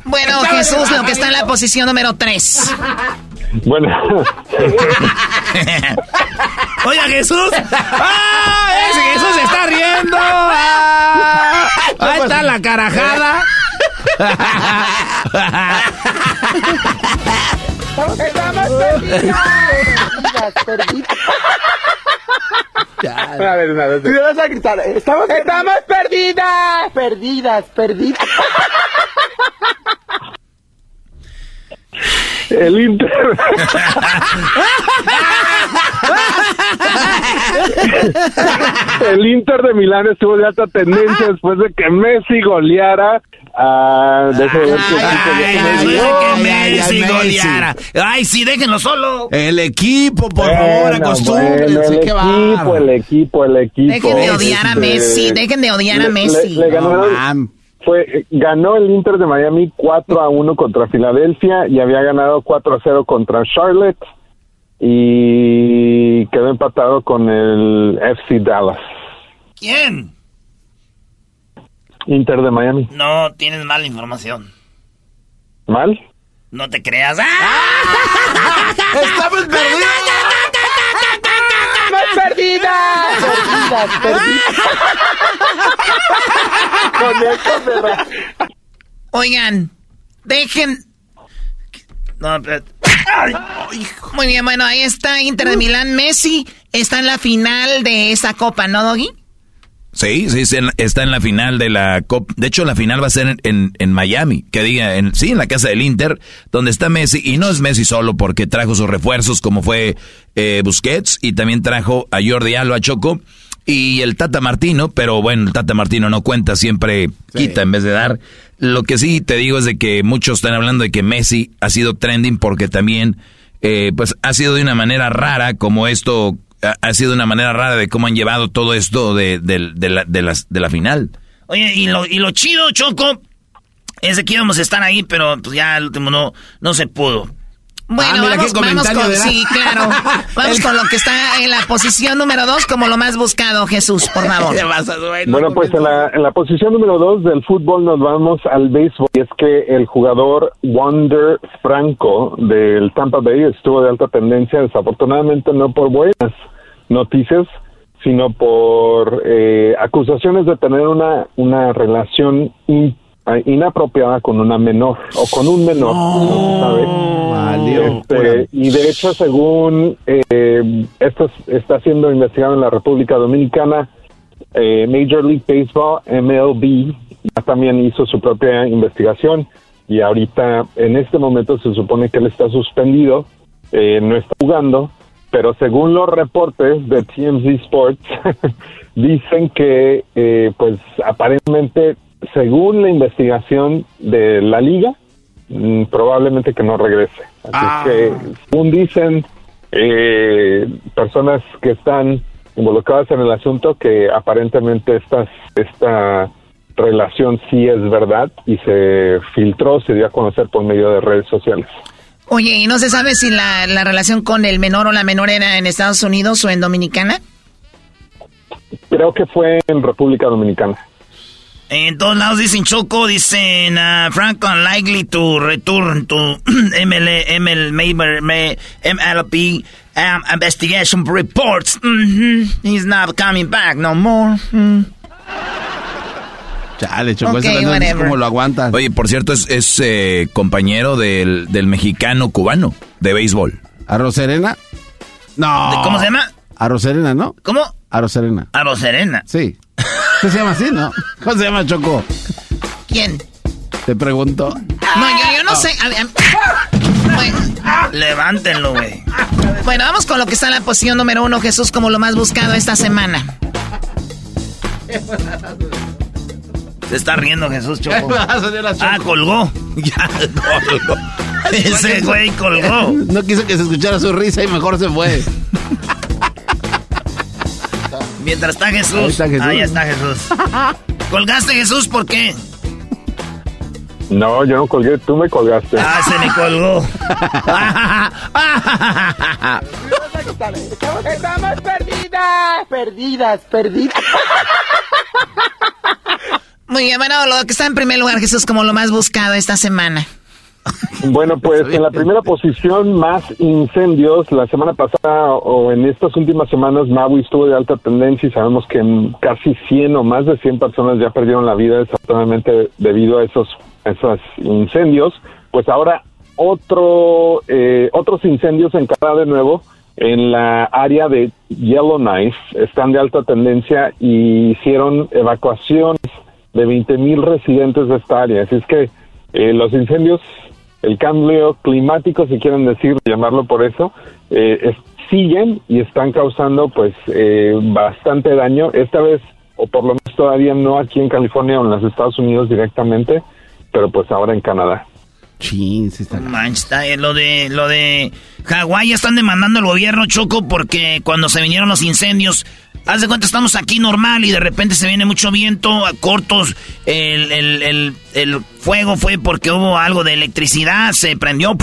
bueno, Jesús, lo que está en la posición número 3. Bueno. Oiga, Jesús. ¡Ah! Ese Jesús se está riendo. ¡Ah! Ahí está la carajada. Estamos perdidas. A ver, una vez. Tú vas a gritar. Estamos, estamos perdidas. Perdidas, perdidas. El Inter. el Inter de Milán estuvo de alta tendencia después de que Messi goleara a. Deje ver Ay, que Messi goleara. Ay, sí, déjenlo solo. El equipo, por Bueno, favor, bueno, acostúmbrense. el qué equipo, el equipo, el equipo. Dejen de odiar a Este, Messi, dejen de odiar a le- Messi. le- le ganaron- fue, ganó el Inter de Miami 4 a 1 contra Filadelfia y había ganado 4 a 0 contra Charlotte y quedó empatado con el FC Dallas. ¿Quién? Inter de Miami. No, tienes mala información. ¿Mal? No te creas. ¡Ah! ¡Estamos perdidos! ¡Estamos perdidas! Perdidas. Oigan, dejen. No, pero- Muy bien, bueno, ahí está Inter de Milán. Messi está en la final de esa copa, ¿no, Doggy? Sí, sí, está en la final de la Copa. De hecho, la final va a ser en, en, en Miami, que diga, en, sí, en la casa del Inter, donde está Messi. Y no es Messi solo porque trajo sus refuerzos, como fue eh, Busquets, y también trajo a Jordi Alba, Choco, y el Tata Martino, pero bueno, el Tata Martino no cuenta, siempre quita en vez de dar. Lo que sí te digo es de que muchos están hablando de que Messi ha sido trending porque también, eh, pues, ha sido de una manera rara, como esto ha, sido una manera rara de cómo han llevado todo esto de, de- de la, de, las- la final. Oye, y lo, y lo chido, Choco, es de que íbamos a estar ahí, pero pues ya al último no, no se pudo. Bueno, Ah, mira vamos, qué vamos con, sí, claro. Vamos El- con lo que está en la posición número dos como lo más buscado, Jesús, por favor. ¿Qué vas a- bueno, pues en la, en la posición número 2 del fútbol nos vamos al béisbol. Y es que el jugador Wander Franco del Tampa Bay estuvo de alta tendencia, desafortunadamente no por buenas noticias, sino por eh, acusaciones de tener una, una relación eh, inapropiada con una menor o con un menor. Valió. Este, y de hecho, según eh, esto es- está siendo investigado en la República Dominicana, eh, Major League Baseball, MLB, ya también hizo su propia investigación y ahorita, en este momento, se supone que él está suspendido, eh, no está jugando, pero según los reportes de TMZ Sports, dicen que, eh, pues, aparentemente, según la investigación de la liga, mm, probablemente que no regrese. Así es que, según dicen eh, personas que están involucradas en el asunto, que aparentemente estas, esta relación sí es verdad y se filtró, se dio a conocer por medio de redes sociales. Oye, ¿y no se sabe si la, la relación con el menor o la menor era en Estados Unidos o en Dominicana? Creo que fue en República Dominicana. En todos lados dicen Choco, dicen uh, Franco unlikely to return to ML, ML, um, investigation reports. Mhm. He's not coming back no more. Mm. Chale, Choco, Ok, ese no cómo lo aguantas. Oye, por cierto, es, es, eh, compañero del, del mexicano cubano de béisbol. ¿Arroz Serena? No. ¿De- ¿Cómo se llama? Arroz Serena, ¿no? ¿Cómo? Aro Serena. Sí. ¿Qué se llama así, no? ¿Cómo se llama Choco? ¿Quién? Te pregunto. No, yo, yo no sé. A ver, a- bueno, Levántenlo, güey. bueno, vamos con lo que está en la posición número uno, Jesús, como lo más buscado esta semana. Se está riendo Jesús Choco. Ah, colgó. Ya colgó. Ese güey colgó. No quiso que se escuchara su risa y mejor se fue. Mientras está Jesús. Ahí está Jesús. Ahí está Jesús. ¿Colgaste Jesús por qué? No, yo no colgué, tú me colgaste. Ah, se me colgó. Estamos, estamos perdidas. Perdidas, perdidas. Muy bien, bueno, lo que está en primer lugar, Jesús, como lo más buscado esta semana. Bueno, pues en la primera posición, más incendios. La semana pasada o en estas últimas semanas, Maui estuvo de alta tendencia y sabemos que casi 100 o más de 100 personas ya perdieron la vida desafortunadamente debido a esos, esos incendios. Pues ahora otro, eh, otros incendios en Canadá de nuevo en la área de Yellowknife están de alta tendencia y hicieron evacuaciones de 20 mil residentes de esta área. Así es que eh, los incendios, el cambio climático, si quieren decir, llamarlo por eso, eh, siguen y están causando pues eh, bastante daño. Esta vez, o por lo menos todavía no aquí en California o en los Estados Unidos directamente, pero pues ahora en Canadá. Chin, está... lo de lo de Hawái están demandando al gobierno Choco porque cuando se vinieron los incendios, haz de cuenta estamos aquí normal y de repente se viene mucho viento, a cortos, el, el, el, fuego fue porque hubo algo de electricidad, se prendió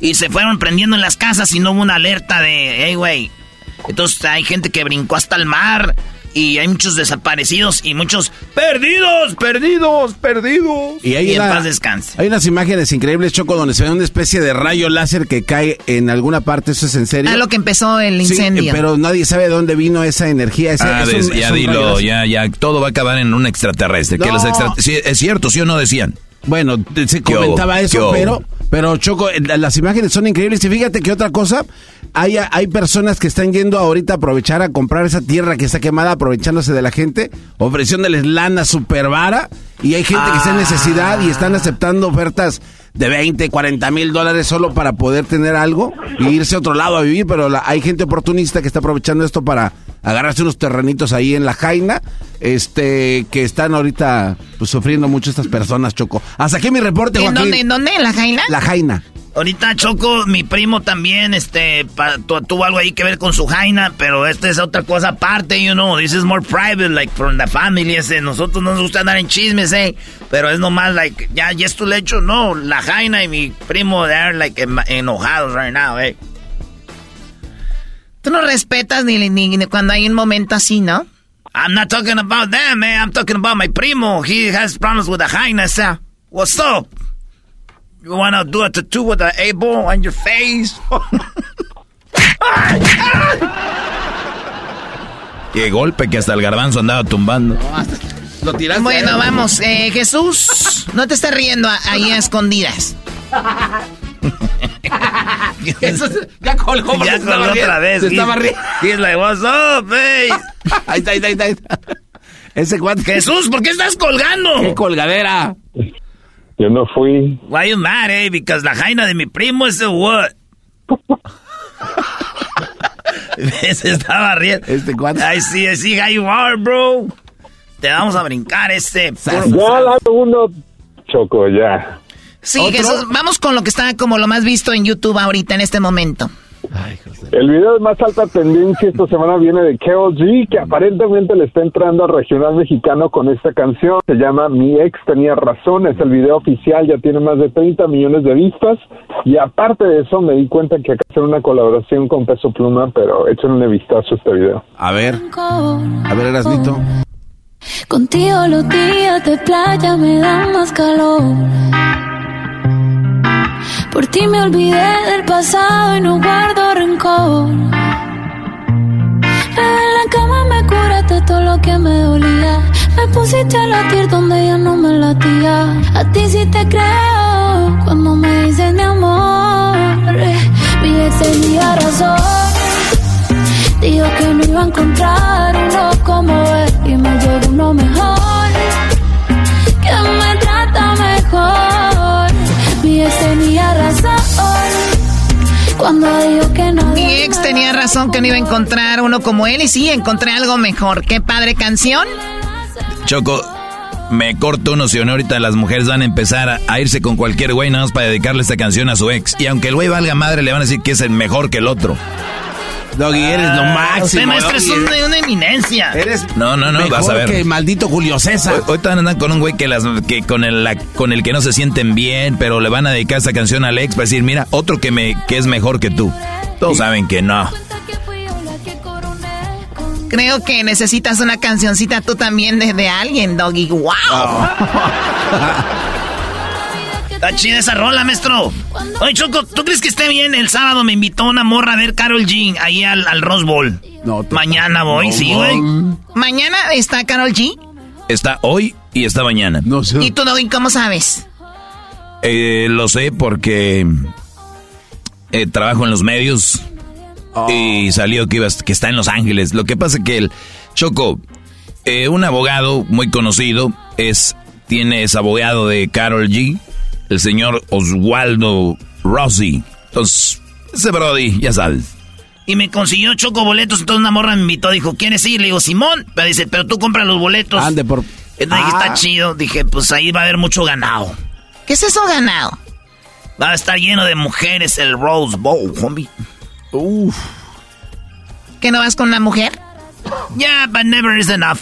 y se fueron prendiendo en las casas y no hubo una alerta de, hey, güey. Entonces hay gente que brincó hasta el mar y hay muchos desaparecidos y muchos perdidos, perdidos, perdidos. Y, hay en paz descanse. Hay unas imágenes increíbles, Choco, donde se ve una especie de rayo láser que cae en alguna parte, eso es en serio. Ah, lo que empezó el incendio. pero nadie sabe de dónde vino esa energía. ah, ya dilo, ya, ya, todo va a acabar en un extraterrestre. Que los es cierto, ¿sí o no decían? Bueno, se comentaba eso, pero, pero Choco, eh, las imágenes son increíbles. Y fíjate que otra cosa, hay, hay personas que están yendo ahorita a aprovechar a comprar esa tierra que está quemada, aprovechándose de la gente, ofreciéndoles lana super vara. Y hay gente que está en necesidad y están aceptando ofertas de 20, 40 mil dólares solo para poder tener algo y irse a otro lado a vivir. Pero hay gente oportunista que está aprovechando esto para agarrarse unos terrenitos ahí en la Jaina, este, que están ahorita pues, sufriendo mucho estas personas, Choco. Hasta aquí mi reporte, ¿En dónde? ¿En dónde? ¿En la Jaina? La Jaina. Ahorita Choco, mi primo también, este, tuvo algo ahí que ver con su jaina, pero esta es otra cosa aparte, you know, this is more private, like, from the family, ese, nosotros no nos gusta andar en chismes, eh, pero es nomás, like, ya, ya esto le hecho, no, la jaina y mi primo, they're, like, enojados right now, eh. Tú no respetas ni, ni, cuando hay un momento así, ¿no? I'm not talking about them, man. I'm talking about my primo. He has problems with the highness. Uh. What's up? You wanna do a tattoo with an able on your face? Qué golpe que hasta el garbanzo andaba tumbando. Lo tiraste bueno, vamos. Eh, Jesús, no te estés riendo ahí a escondidas. ya colgó, ya colgó otra vez. Se estaba riendo. He's like, what's up, hey? ahí está, ahí está, ahí está. Ese cuate. Jesús, ¿por qué estás colgando? ¿Qué colgadera? Yo no fui. Why you mad, eh? Because la jaina de mi primo es el what? Se estaba riendo. Este cuate. I see, I see how you are, bro. Te vamos a brincar este. Ya la uno, Choco, ya. Sí, Jesús, vamos con lo que está como lo más visto en YouTube ahorita en este momento. el video de más alta tendencia esta semana viene de Carol G, que aparentemente le está entrando al regional mexicano con esta canción. Se llama Mi ex tenía razón, es el video oficial, ya tiene más de 30 millones de vistas. Y aparte de eso, me di cuenta que acá hacer una colaboración con Peso Pluma, pero échenle vistazo a este video. A ver, a ver, Erasnito. Contigo los días de playa me dan más calor. Por ti me olvidé del pasado y no guardo rencor. En la cama me curaste todo lo que me dolía. Me pusiste a latir donde ya no me latía. A ti sí te creo cuando me dices mi amor. Mi ex tenía razón. Dijo que no iba a encontrar uno como él y me llegó uno mejor. Mi ex tenía razón que no iba a encontrar uno como él y sí, encontré algo mejor. Qué padre canción. Choco, me corto uno si ahorita las mujeres van a empezar a, irse con cualquier güey nada más para dedicarle esta canción a su ex. Y aunque el güey valga madre, le van a decir que es el mejor que el otro. Doggy, eres lo ah, máximo. Usted, maestro, es una, una, eminencia. Eres no, no, no, vas a ver. que maldito Julio César. Hoy, hoy andan con un güey que, las, que con, el, la, con el que no se sienten bien, pero le van a dedicar esa canción a Alex para decir, mira, otro que, me, que es mejor que tú. Todos saben que no. Creo que necesitas una cancioncita tú también de, de alguien, Doggy. ¡Wow! Está chida esa rola, maestro. Oye, Choco, ¿tú crees que esté bien? El sábado me invitó una morra a ver Carol G ahí al, al Rose Bowl. No, Mañana voy, sí, güey. ¿Mañana está Carol G? Está hoy y está mañana. No sé. ¿Y tú, Doggy, cómo sabes? Eh, lo sé porque eh, trabajo en los medios y oh. salió que, iba, que está en Los Ángeles. Lo que pasa es que el Choco, eh, un abogado muy conocido, es tiene es abogado de Carol G, el señor Oswaldo Rossi. Entonces, ese Brody, ya sabes. Y me consiguió choco boletos, entonces una morra me invitó, dijo, ¿quieres ir? Le digo, Simón, pero dice, pero tú compras los boletos. Ande por... Entonces dije, está ah. chido, dije, pues ahí va a haber mucho ganado. ¿Qué es eso ganado? Va a estar lleno de mujeres el Rose Bowl, homie. Uf. ¿Que no vas con una mujer? Yeah, but never is enough.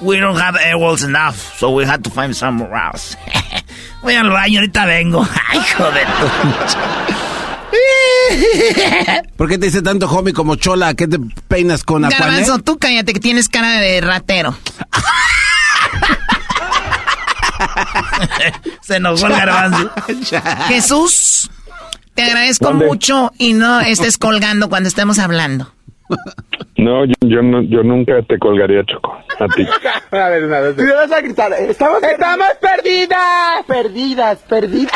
We don't have airwalls enough, so we had to find somewhere else. Voy al baño, ahorita vengo. Ay, joder. ¿Por qué te dice tanto homie como chola? ¿Qué te peinas con Garbanzo, tú cállate que tienes cara de ratero. Se enojó el garbanzo. Jesús, te agradezco mucho y no estés colgando cuando estemos hablando. No, yo, yo, nunca te colgaría, Choco. A ti. a ver, una vez. Te vas a gritar. Estamos, estamos perdidas. Perdidas, perdidas.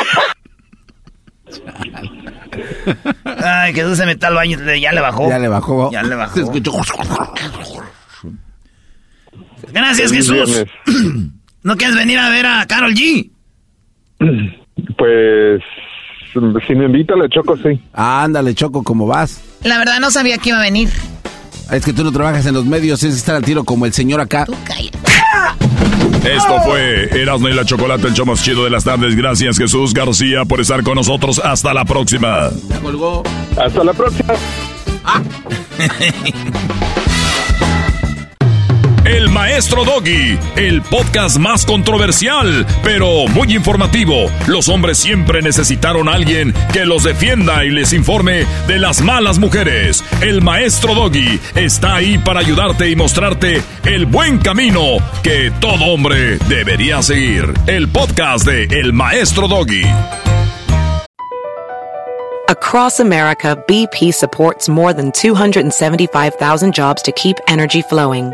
Ay, Jesús se metió al baño. Ya le bajó. Ya le bajó. Ya le bajó. Se escuchó. Gracias, Jesús. ¿No quieres venir a ver a Carol G? Pues si me invita, le choco, sí. Ándale, choco, ¿cómo vas? La verdad no sabía que iba a venir. Es que tú no trabajas en los medios, es estar al tiro como el señor acá. Tú Esto fue Erasmo y la Chocolate, el show más chido de las tardes. Gracias, Jesús García, por estar con nosotros. Hasta la próxima. colgó. Hasta la próxima. Ah. El Maestro Doggy, el podcast más controversial, pero muy informativo. Los hombres siempre necesitaron a alguien que los defienda y les informe de las malas mujeres. El Maestro Doggy está ahí para ayudarte y mostrarte el buen camino que todo hombre debería seguir. El podcast de El Maestro Doggy. Across America, BP supports more than 275,000 jobs to keep energy flowing.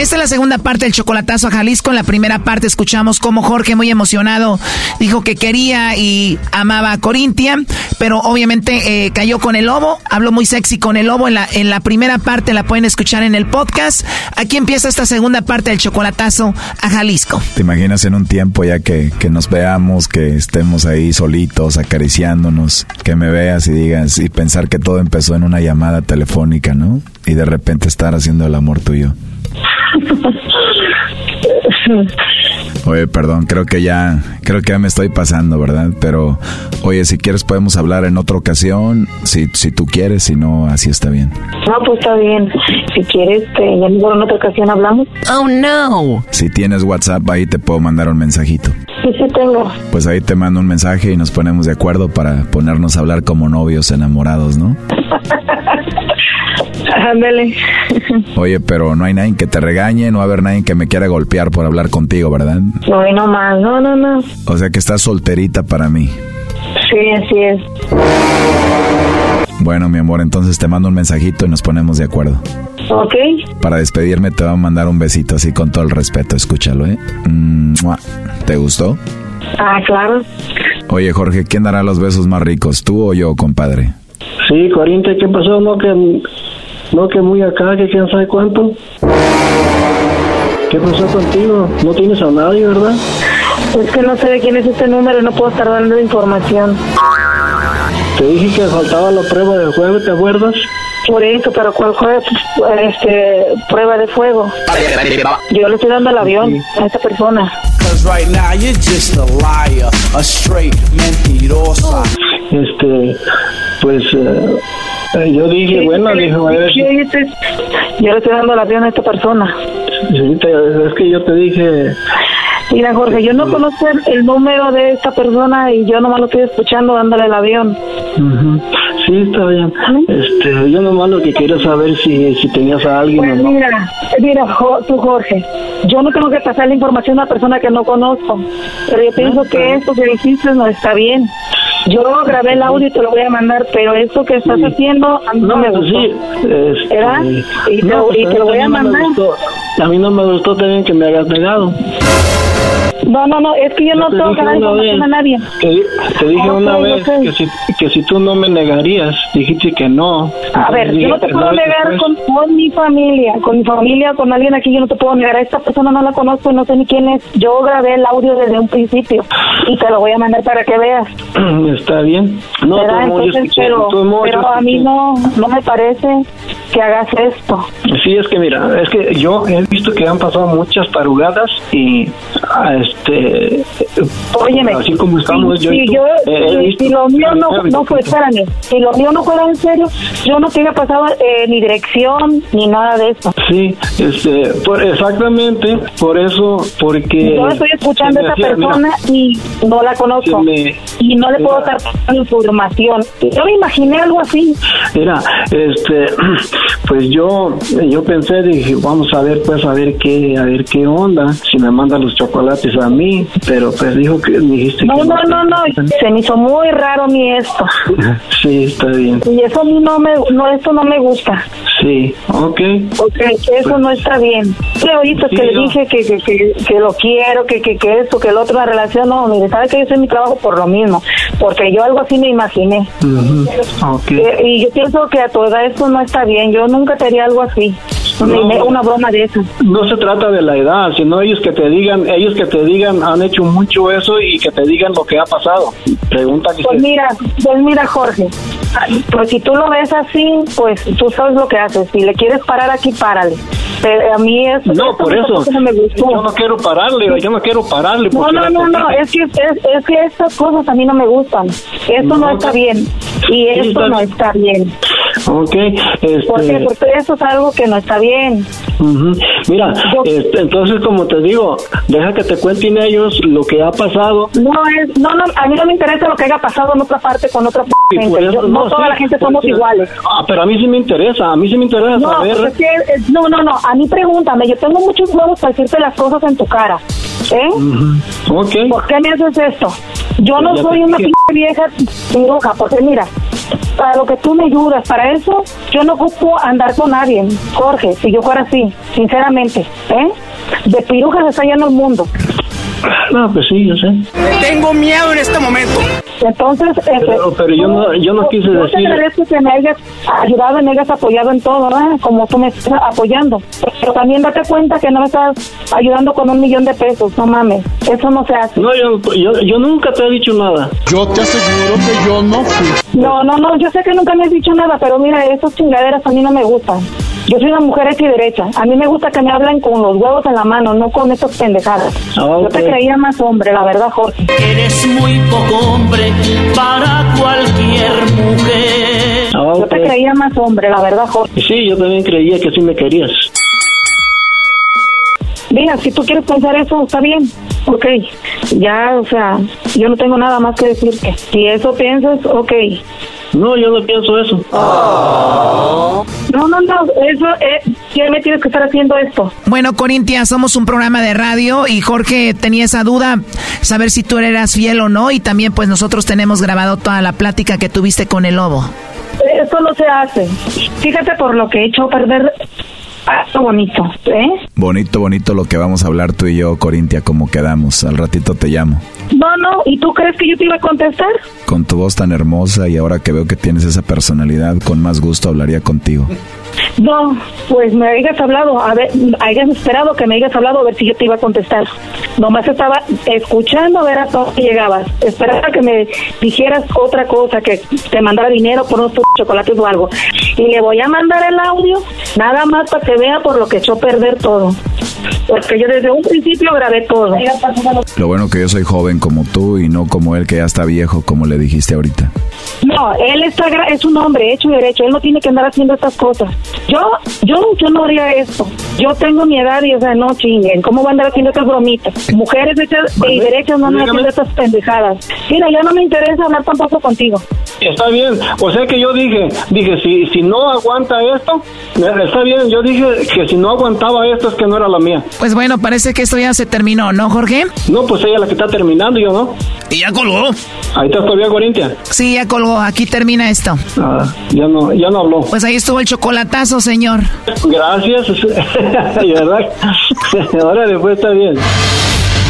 Esta es la segunda parte del chocolatazo a Jalisco. En la primera parte escuchamos cómo Jorge, muy emocionado, dijo que quería y amaba a Corintia, pero obviamente eh, cayó con el lobo. Habló muy sexy con el lobo. En la, en la primera parte la pueden escuchar en el podcast. Aquí empieza esta segunda parte del chocolatazo a Jalisco. ¿Te imaginas en un tiempo ya que, que nos veamos, que estemos ahí solitos, acariciándonos, que me veas y digas y pensar que todo empezó en una llamada telefónica, ¿no? Y de repente estar haciendo el amor tuyo. Oye, perdón, creo que ya, creo que ya me estoy pasando, ¿verdad? Pero, oye, si quieres podemos hablar en otra ocasión, si, si tú quieres, si no, así está bien. No, pues está bien. Si quieres, te ya en otra ocasión hablamos. Oh, no. Si tienes WhatsApp, ahí te puedo mandar un mensajito. Sí, sí tengo. Pues ahí te mando un mensaje y nos ponemos de acuerdo para ponernos a hablar como novios enamorados, ¿no? Ándale. Oye, pero no hay nadie que te regañe, no va a haber nadie que me quiera golpear por hablar contigo, ¿verdad? No, no más, no, no, no. O sea que estás solterita para mí. Sí, así es. Bueno, mi amor, entonces te mando un mensajito y nos ponemos de acuerdo. Ok. Para despedirme te voy a mandar un besito así con todo el respeto, escúchalo, ¿eh? ¿Te gustó? Ah, claro. Oye, Jorge, ¿quién dará los besos más ricos, tú o yo, compadre? Sí, Corintia, ¿qué pasó? No, que No, que muy acá, que quién sabe cuánto. ¿Qué pasó contigo? No tienes a nadie, ¿verdad? Es que no sé de quién es este número no puedo estar dando información. Te dije que faltaba la prueba de juego, ¿te acuerdas? Por eso, pero ¿cuál fue este, prueba de fuego? Yo le estoy dando el avión a esta persona. Este, pues eh, yo dije, bueno, dije, a ver. Yo le estoy dando el avión a esta persona. Sí, es que yo te dije. Mira, Jorge, yo no conozco el número de esta persona y yo nomás lo estoy escuchando dándole el avión. Sí, está bien. Este, yo nomás lo que quiero saber si, si tenías a alguien pues o no. Mira, mira, tú Jorge, yo no tengo que pasar la información a una persona que no conozco, pero yo pienso que esto que dijiste no está bien. Yo grabé el audio y te lo voy a mandar, pero esto que estás haciendo a mí no, me gustó. Sí, este, ¿Verdad? Y te, no, y te lo voy a no me mandar. gustó. A mí no me gustó también que me hayas negado. No, no, no, es que yo no te tengo que dije dar información a nadie. Te, te dije una vez que, si, que si tú no me negarías, dijiste que no. A ver, Entonces yo no dije te puedo negar con, con mi familia, con mi familia, con alguien aquí, yo no te puedo negar. Esta persona no la conozco, no sé ni quién es. Yo grabé el audio desde un principio y te lo voy a mandar para que veas. Está bien. No, ¿verdad? Entonces, escuché, pero, pero a mí no, no me parece que hagas esto. Sí, es que mira, es que yo he visto que han pasado muchas tarugadas y ah, este Óyeme, así como estamos si, yo, si eh, si- visto- si lo mío no, no fue, espérame, si lo mío no fuera en serio, yo no te hubiera pasado eh, ni dirección ni nada de eso. Sí, este, por- exactamente, por eso, porque Yo estoy escuchando a mira, persona y no la conozco. me- y no le puedo dar información. Yo me imaginé algo así. Mira, este, pues yo, yo pensé, dije, vamos a ver, pues a ver qué, a ver qué onda, si me mandan los chocolates a mí, pero pues dijo que dijiste No, que no, no, no. Se me hizo muy raro a mí esto. Sí, está bien. Y eso a mí no me, no, esto no me gusta. Sí, ok. Porque eso no está bien. Que ahorita Sí, que le dije que, que, que, que lo quiero, que, que, que esto, que el otro, la relación, no, mire, sabe que yo soy mi trabajo por lo mismo. Porque yo algo así me imaginé. Ujú, ok. Eh, Y yo pienso que a tu edad esto no está bien. Yo nunca te haría algo así. No. una broma de eso. No se trata de la edad, sino ellos que te digan, ellos que te digan han hecho mucho eso y que te digan lo que ha pasado. Pregunta que Pues se- mira, pues mira, Jorge, pues si tú lo ves así, pues tú sabes lo que haces. Si le quieres parar aquí, párale. Pero a mí es No, por eso. no me gustó. Yo no quiero pararle, yo no quiero pararle. No, no, no, no, es que, es, es que estas cosas a mí no me gustan. Esto no, No, está bien. Y esto no está bien. Ok, este... ¿Por qué? Porque eso es algo que no está bien. Ujú. Mira, este, entonces como te digo, deja que te cuenten ellos lo que ha pasado. No, es, no, no, a mí no me interesa lo que haya pasado en otra parte con otra gente. eso- Yo- no, toda sí, la gente por somos iguales. Ah, pero a mí sí me interesa, a mí sí me interesa No, saber. pues es que, eh, no, no, no, a mí pregúntame, yo tengo muchos huevos para decirte las cosas en tu cara, ¿eh? Ujú. Ok. ¿Por qué me haces esto? Yo no Ya soy una vieja bruja, porque mira, para lo que tú me ayudas, para eso, yo no ocupo andar con nadie, Jorge, si yo fuera así, sinceramente, ¿eh? De pirujas está lleno el mundo. No, pues sí, yo sé. Tengo miedo en este momento. Entonces, este, Pero, pero yo no, yo no quise yo te decir. agradezco que me hayas ayudado y me hayas apoyado en todo, ¿verdad? Como tú me estás apoyando. Pero también date cuenta que no me estás ayudando con un millón de pesos, no mames. Eso no se hace. No, yo, yo, yo nunca te he dicho nada. Yo te aseguro que yo no fui. No, no, no, yo sé que nunca me has dicho nada, pero mira, esas chingaderas a mí no me gustan. Yo soy una mujer hecha y derecha. A mí me gusta que me hablen con los huevos en la mano, no con estas pendejadas. Yo te creía más hombre, la verdad, Jorge. Eres muy poco hombre para cualquier mujer. Ah, Yo te creía más hombre, la verdad, Jorge. Sí, yo también creía que sí me querías. Mira, si tú quieres pensar eso, está bien. Ok, ya, o sea, yo no tengo nada más que decirte. Si eso piensas, ok. No, yo no pienso eso. No, no, no, eso, eh, ¿quién me tienes que estar haciendo esto? Bueno, Corintia, somos un programa de radio y Jorge tenía esa duda, saber si tú eras fiel o no, y también pues nosotros tenemos grabado toda la plática que tuviste con el lobo. Eso no se hace. Fíjate por lo que he hecho perder Bonito, ¿eh? Bonito, bonito lo que vamos a hablar tú y yo, Corintia, como quedamos. Al ratito te llamo. No, no, ¿y tú crees que yo te iba a contestar? Con tu voz tan hermosa y ahora que veo que tienes esa personalidad, con más gusto hablaría contigo. No, pues me hayas hablado, a ver, hayas esperado que me hayas hablado a ver si yo te iba a contestar. Nomás estaba escuchando a ver a dónde llegabas. Esperaba que me dijeras otra cosa, que te mandara dinero por unos chocolates o algo. Y le voy a mandar el audio, nada más para que vea por lo que echó perder todo. Porque yo desde un principio grabé todo. Lo bueno que yo soy joven como tú y no como él que ya está viejo, como le dijiste ahorita. No, él está, es un hombre hecho y derecho. Él no tiene que andar haciendo estas cosas. Yo, yo, yo no haría esto. Yo tengo mi edad y, o sea, no chinguen. ¿Cómo van a andar haciendo estas bromitas? Mujeres hechas y derechas no andan haciendo estas pendejadas. Mira, ya no me interesa hablar tampoco contigo. Está bien. O sea que yo dije, dije, si, si no aguanta esto, está bien. Yo dije que si no aguantaba esto es que no era la mía. Pues bueno, parece que esto ya se terminó, ¿no, Jorge? No, pues ella es la que está terminando, yo no. ¿Y ya colgó? Ahí está todavía Corintia. Sí, ya colgó. Aquí termina esto. Ah, ya no, ya no habló. Pues ahí estuvo el chocolatazo, señor. Gracias. ¿Verdad? Ahora después está bien.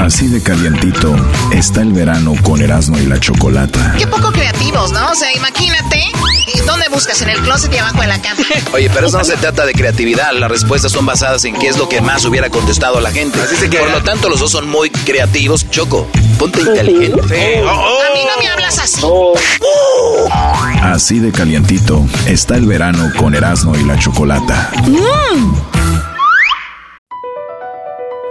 Así de calientito está el verano con Erasmo y la Chocolata. Qué poco creativos, ¿no? O sea, imagínate, ¿dónde buscas? En el closet y abajo de la cama. Oye, pero eso no se trata de creatividad. Las respuestas son basadas en qué es lo que más hubiera contestado la gente. Por lo tanto, los dos son muy creativos. Choco, ponte inteligente. A mí no me hablas así. Así de calientito está el verano con Erasmo y la Chocolata.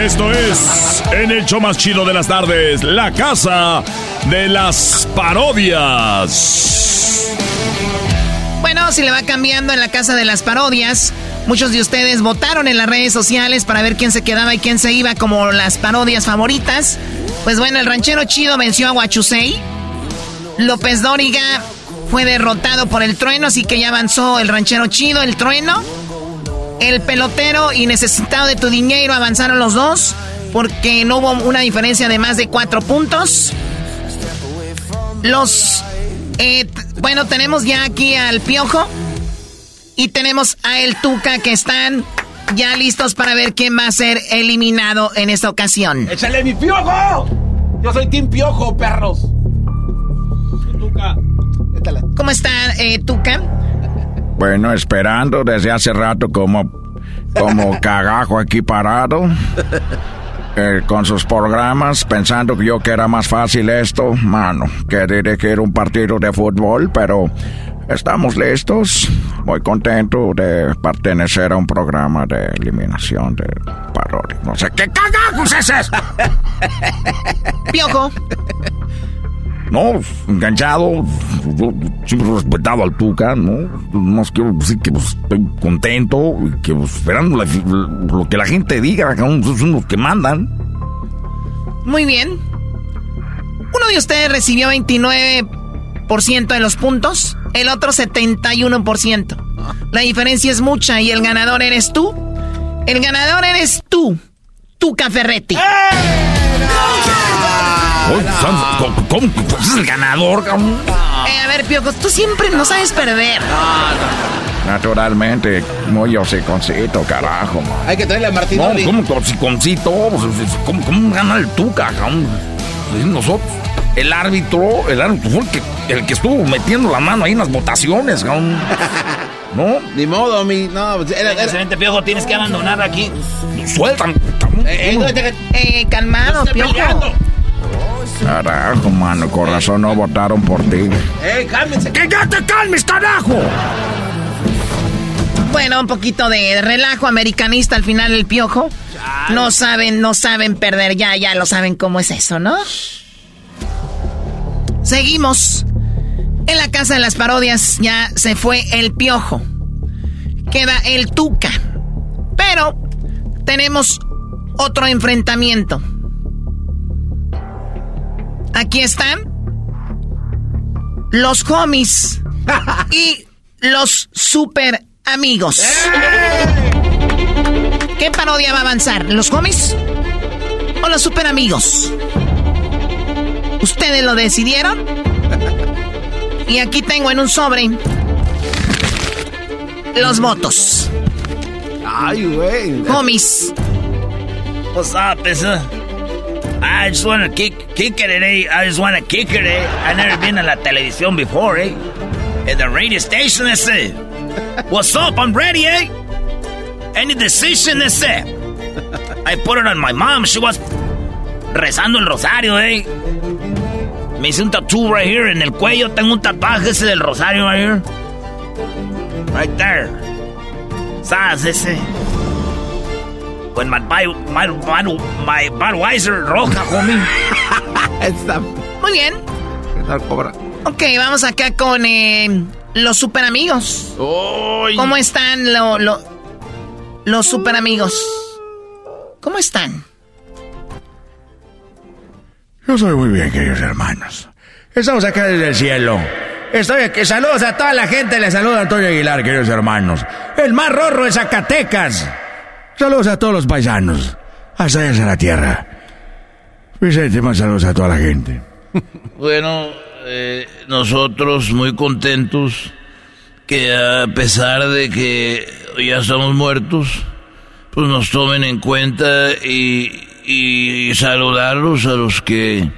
Esto es en el show más chido de las tardes, la casa de las parodias. Bueno, si le va cambiando en la casa de las parodias, muchos de ustedes votaron en las redes sociales para ver quién se quedaba y quién se iba como las parodias favoritas. Pues bueno, el ranchero chido venció a Huachusei. López Dóriga fue derrotado por el trueno, así que ya avanzó el ranchero chido, el trueno. El pelotero y necesitado de tu dinero avanzaron los dos porque no hubo una diferencia de más de cuatro puntos. Los... eh, bueno, tenemos ya aquí al Piojo y tenemos a El Tuca que están ya listos para ver quién va a ser eliminado en esta ocasión. ¡Échale mi piojo! Yo soy Team Piojo, perros. ¿Cómo está eh, Tuca? Bueno, esperando desde hace rato como, como cagajo aquí parado. eh, con sus programas, pensando yo que era más fácil esto, mano, que dirigir un partido de fútbol, pero estamos listos. Muy contento de pertenecer a un programa de eliminación de parodia. No sé qué cagajos es esto. Piojo. No, enganchado, yo siempre he respetado al Tuca, ¿no? Más quiero decir que pues, estoy contento y que pues, esperando la- lo que la gente diga, que son los que mandan. Muy bien. Uno de ustedes recibió 29% de los puntos, el otro 71%. La diferencia es mucha y el ganador eres tú. El ganador eres tú, Tuca Ferretti. San- ¿Cómo, cómo? Pues es el ganador, cabrón. Eh, a ver, Piojo, tú siempre no sabes perder. Naturalmente, muy hociconcito, carajo, man. Hay que traerle a Martín No, Oli. ¿cómo hociconcito? Pues, ¿Cómo, cómo gana el Tuca, cabrón? Pues, Nosotros, el árbitro, el árbitro fue el que, el que estuvo metiendo la mano ahí en las votaciones, cabrón. ¿No? Ni modo, mi. No, pues, era, Excelente, Piojo, tienes que abandonar aquí. Sueltan. Eh, eh, eh calmado, Piojo. Carajo, mano, corazón no votaron por ti. ¡Eh, cálmense! ¡Que ya te calmes, carajo! Bueno, un poquito de relajo americanista al final el piojo. No saben, no saben perder, ya, ya lo saben cómo es eso, ¿no? Seguimos. En la casa de las parodias ya se fue el piojo. Queda el tuca. Pero tenemos otro enfrentamiento. Aquí están los homies y los super amigos. ¿Qué parodia va a avanzar? ¿Los homies o los super amigos? ¿Ustedes lo decidieron? Y aquí tengo en un sobre los votos. Ay, güey. Homies. What's up, esa? I just wanna kick, kick it, eh? I just wanna kick it, eh? I never been on la televisión before, eh? In the radio station, ese. What's up? I'm ready, eh? Any decision, ese. I put it on my mom. She was rezando el rosario, eh? Me hice un tattoo right here en el cuello. Tengo un tatuaje ese del rosario right here. Right there. ¿Sabes ese? Con my, my, my, my Budweiser roja, homie. Está... Muy bien. ¿Qué tal, cobra? Ok, vamos acá con eh, los super amigos. ¿Cómo están lo, lo, los super amigos? ¿Cómo están? Yo soy muy bien, queridos hermanos. Estamos acá desde el cielo. Estoy aquí. Saludos a toda la gente. Les saluda Antonio Aguilar, queridos hermanos. El más rorro de Zacatecas. Saludos a todos los paisanos. Hasta allá en la tierra. Vicente, más saludos a toda la gente. Bueno, eh, nosotros muy contentos que a pesar de que ya estamos muertos, pues nos tomen en cuenta y, y saludarlos a los que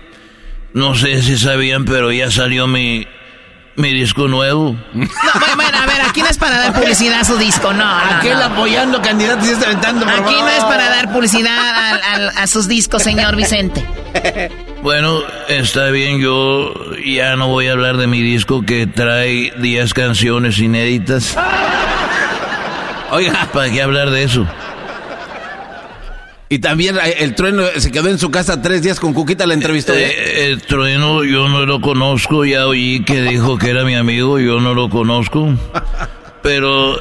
no sé si sabían, pero ya salió mi, mi disco nuevo. No, bueno, a ver, aquí no es para dar publicidad a su disco, no. no Aquel apoyando candidatos y está aventando. Aquí no es para dar publicidad a, sus discos, señor Vicente. Bueno, está bien, yo ya no voy a hablar de mi disco que trae 10 canciones inéditas. Oiga, ¿para qué hablar de eso? Y también eh, el trueno se quedó en su casa tres días con Cuquita, la entrevistó. Eh, eh, el trueno yo no lo conozco, ya oí que dijo que era mi amigo, yo no lo conozco. Pero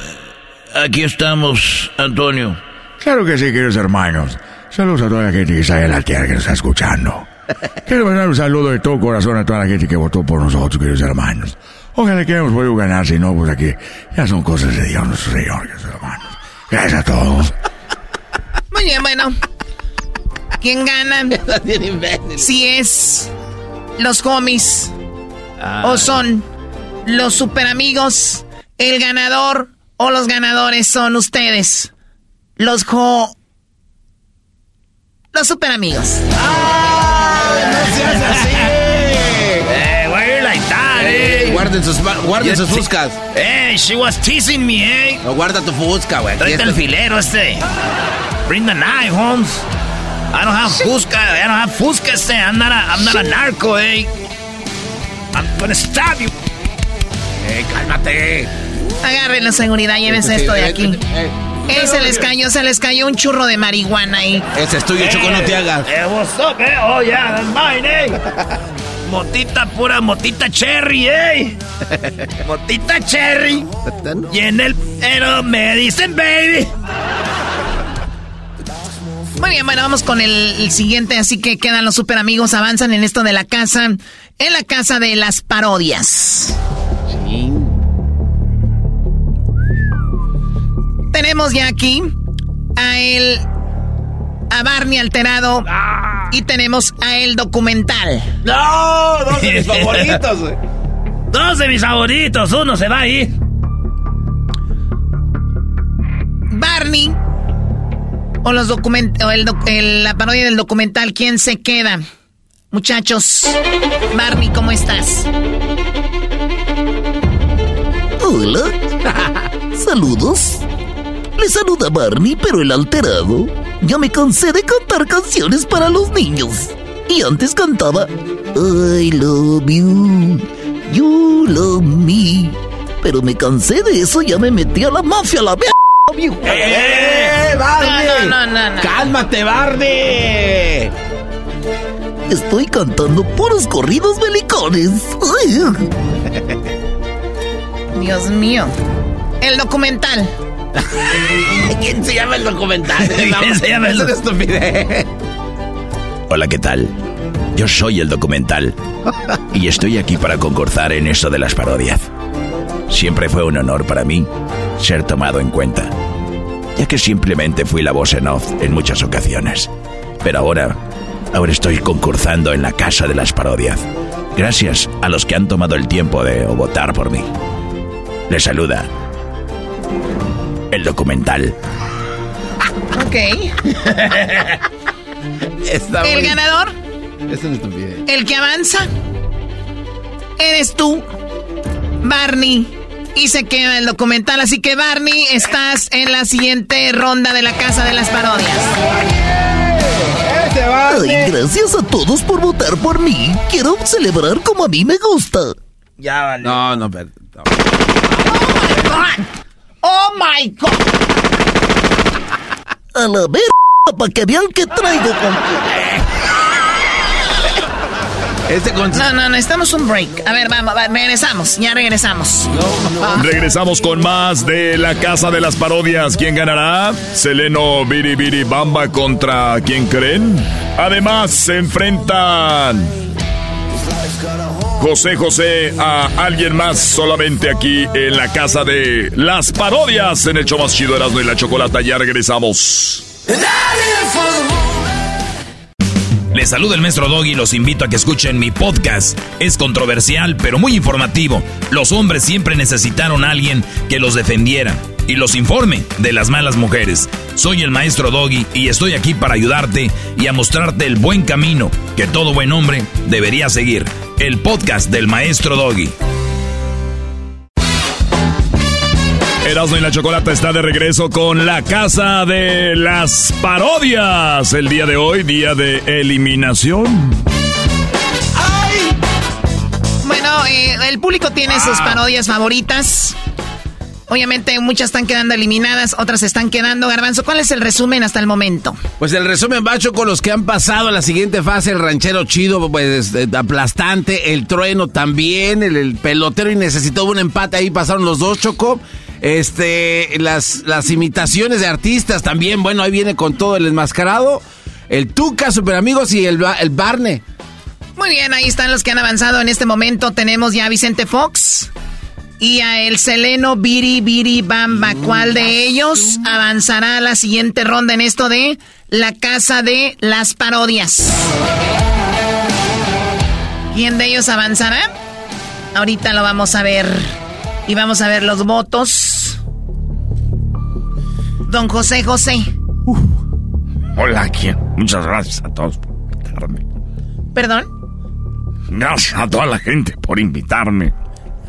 aquí estamos, Antonio. Claro que sí, queridos hermanos. Saludos a toda la gente que está en la tierra que nos está escuchando. Quiero mandar un saludo de todo corazón a toda la gente que votó por nosotros, queridos hermanos. Ojalá que hemos podido ganar, si no, pues aquí ya son cosas de Dios nuestro Señor, queridos hermanos. Gracias a todos. Muy bien, bueno. ¿Quién gana? si es los homies o ah. son los super amigos, el ganador o los ganadores son ustedes. Los jo... Los super amigos. no seas así! Eh, why are you like that, eh? Guarden sus, guarden sus fuscas. Eh, she was teasing me, eh. No, guarda tu fusca, güey. Tráete el filero este. Bring the knife, Holmes. I don't have Fusca. I don't have Fusca. Este. I'm not a, I'm not a narco, eh. I'm gonna stab you. Eh, cálmate. Agarren la seguridad, llévense esto de aquí. Eh, se les cayó, se les cayó un churro de marihuana ahí. Ese es tuyo, Choco, no te hagas. Eh, what's up, eh? Oh, yeah, that's mine, eh. Motita pura, motita cherry, eh. Motita cherry. Y en el pero me dicen baby. Muy bien, bueno, vamos con el, siguiente, así que quedan los super amigos, avanzan en esto de la casa, en la casa de las parodias. Sí. Tenemos ya aquí a el a Barney alterado y tenemos a el documental. No, dos de mis favoritos. dos de mis favoritos, uno se va ahí. Barney o los documentos, el, la parodia del documental ¿Quién se queda? Muchachos, Barney, ¿cómo estás? Hola. Saludos. Le saluda Barney, pero el alterado. Ya me cansé de cantar canciones para los niños. Y antes cantaba I love you, you love me. Pero me cansé de eso, ya me metí a la mafia, la mierda, ¡Eh, ¡Eh, Barney! No, no, no, no. ¡Cálmate, Barney! Estoy cantando puros corridos belicones. Dios mío. El documental. ¿Quién se llama el documental? ¿Quién se llama el estupidez. Hola, ¿qué tal? Yo soy el documental y estoy aquí para concursar en esto de las parodias. Siempre fue un honor para mí ser tomado en cuenta, ya que simplemente fui la voz en off en muchas ocasiones. Pero ahora, ahora estoy concursando en la casa de las parodias, gracias a los que han tomado el tiempo de votar por mí. Les saluda el documental. Ok. Está El muy- ganador, Es una estupidez. el que avanza, eres tú, Barney. Y se queda el documental, así que Barney, estás en la siguiente ronda de la Casa de las Parodias. Ay, gracias a todos por votar por mí. Quiero celebrar como a mí me gusta. Ya vale. No, no, pero. no. ¡Oh, my God! A la ver, para que vean que traigo con... Este con... No, no, necesitamos un break. A ver, vamos, va, regresamos, ya regresamos. Regresamos con más de la Casa de las Parodias. ¿Quién ganará? Seleno Biribiri Bamba contra ¿quién creen? Además, se enfrentan José José a alguien más solamente aquí en la Casa de las Parodias en el show más chido Erasmo y la Chocolata. Ya regresamos. Les saluda el maestro Doggy y los invito a que escuchen mi podcast. Es controversial, pero muy informativo. Los hombres siempre necesitaron a alguien que los defendiera y los informe de las malas mujeres. Soy el maestro Doggy y estoy aquí para ayudarte y a mostrarte el buen camino que todo buen hombre debería seguir. El podcast del maestro Doggy. Erasmo y la Chocolata está de regreso con la Casa de las Parodias. El día de hoy, día de eliminación. Bueno, eh, el público tiene sus parodias favoritas. Obviamente muchas están quedando eliminadas, otras están quedando. Garbanzo, ¿cuál es el resumen hasta el momento? Pues el resumen bacho con los que han pasado a la siguiente fase, el ranchero chido, pues eh, aplastante, el trueno también, el, el pelotero y necesitó un empate, ahí pasaron los dos, Choco. Este, las, las imitaciones de artistas también, bueno, ahí viene con todo el enmascarado, el Tuca, Super Amigos y el, el Barne. Muy bien, ahí están los que han avanzado en este momento. Tenemos ya a Vicente Fox y a el Seleno Biri Biri Bamba. ¿Cuál de ellos avanzará a la siguiente ronda en esto de la casa de las parodias? ¿Quién de ellos avanzará? Ahorita lo vamos a ver. Y vamos a ver los votos. Don José José. Hola, ¿quién? Muchas gracias a todos por invitarme. Perdón. Gracias a toda la gente por invitarme.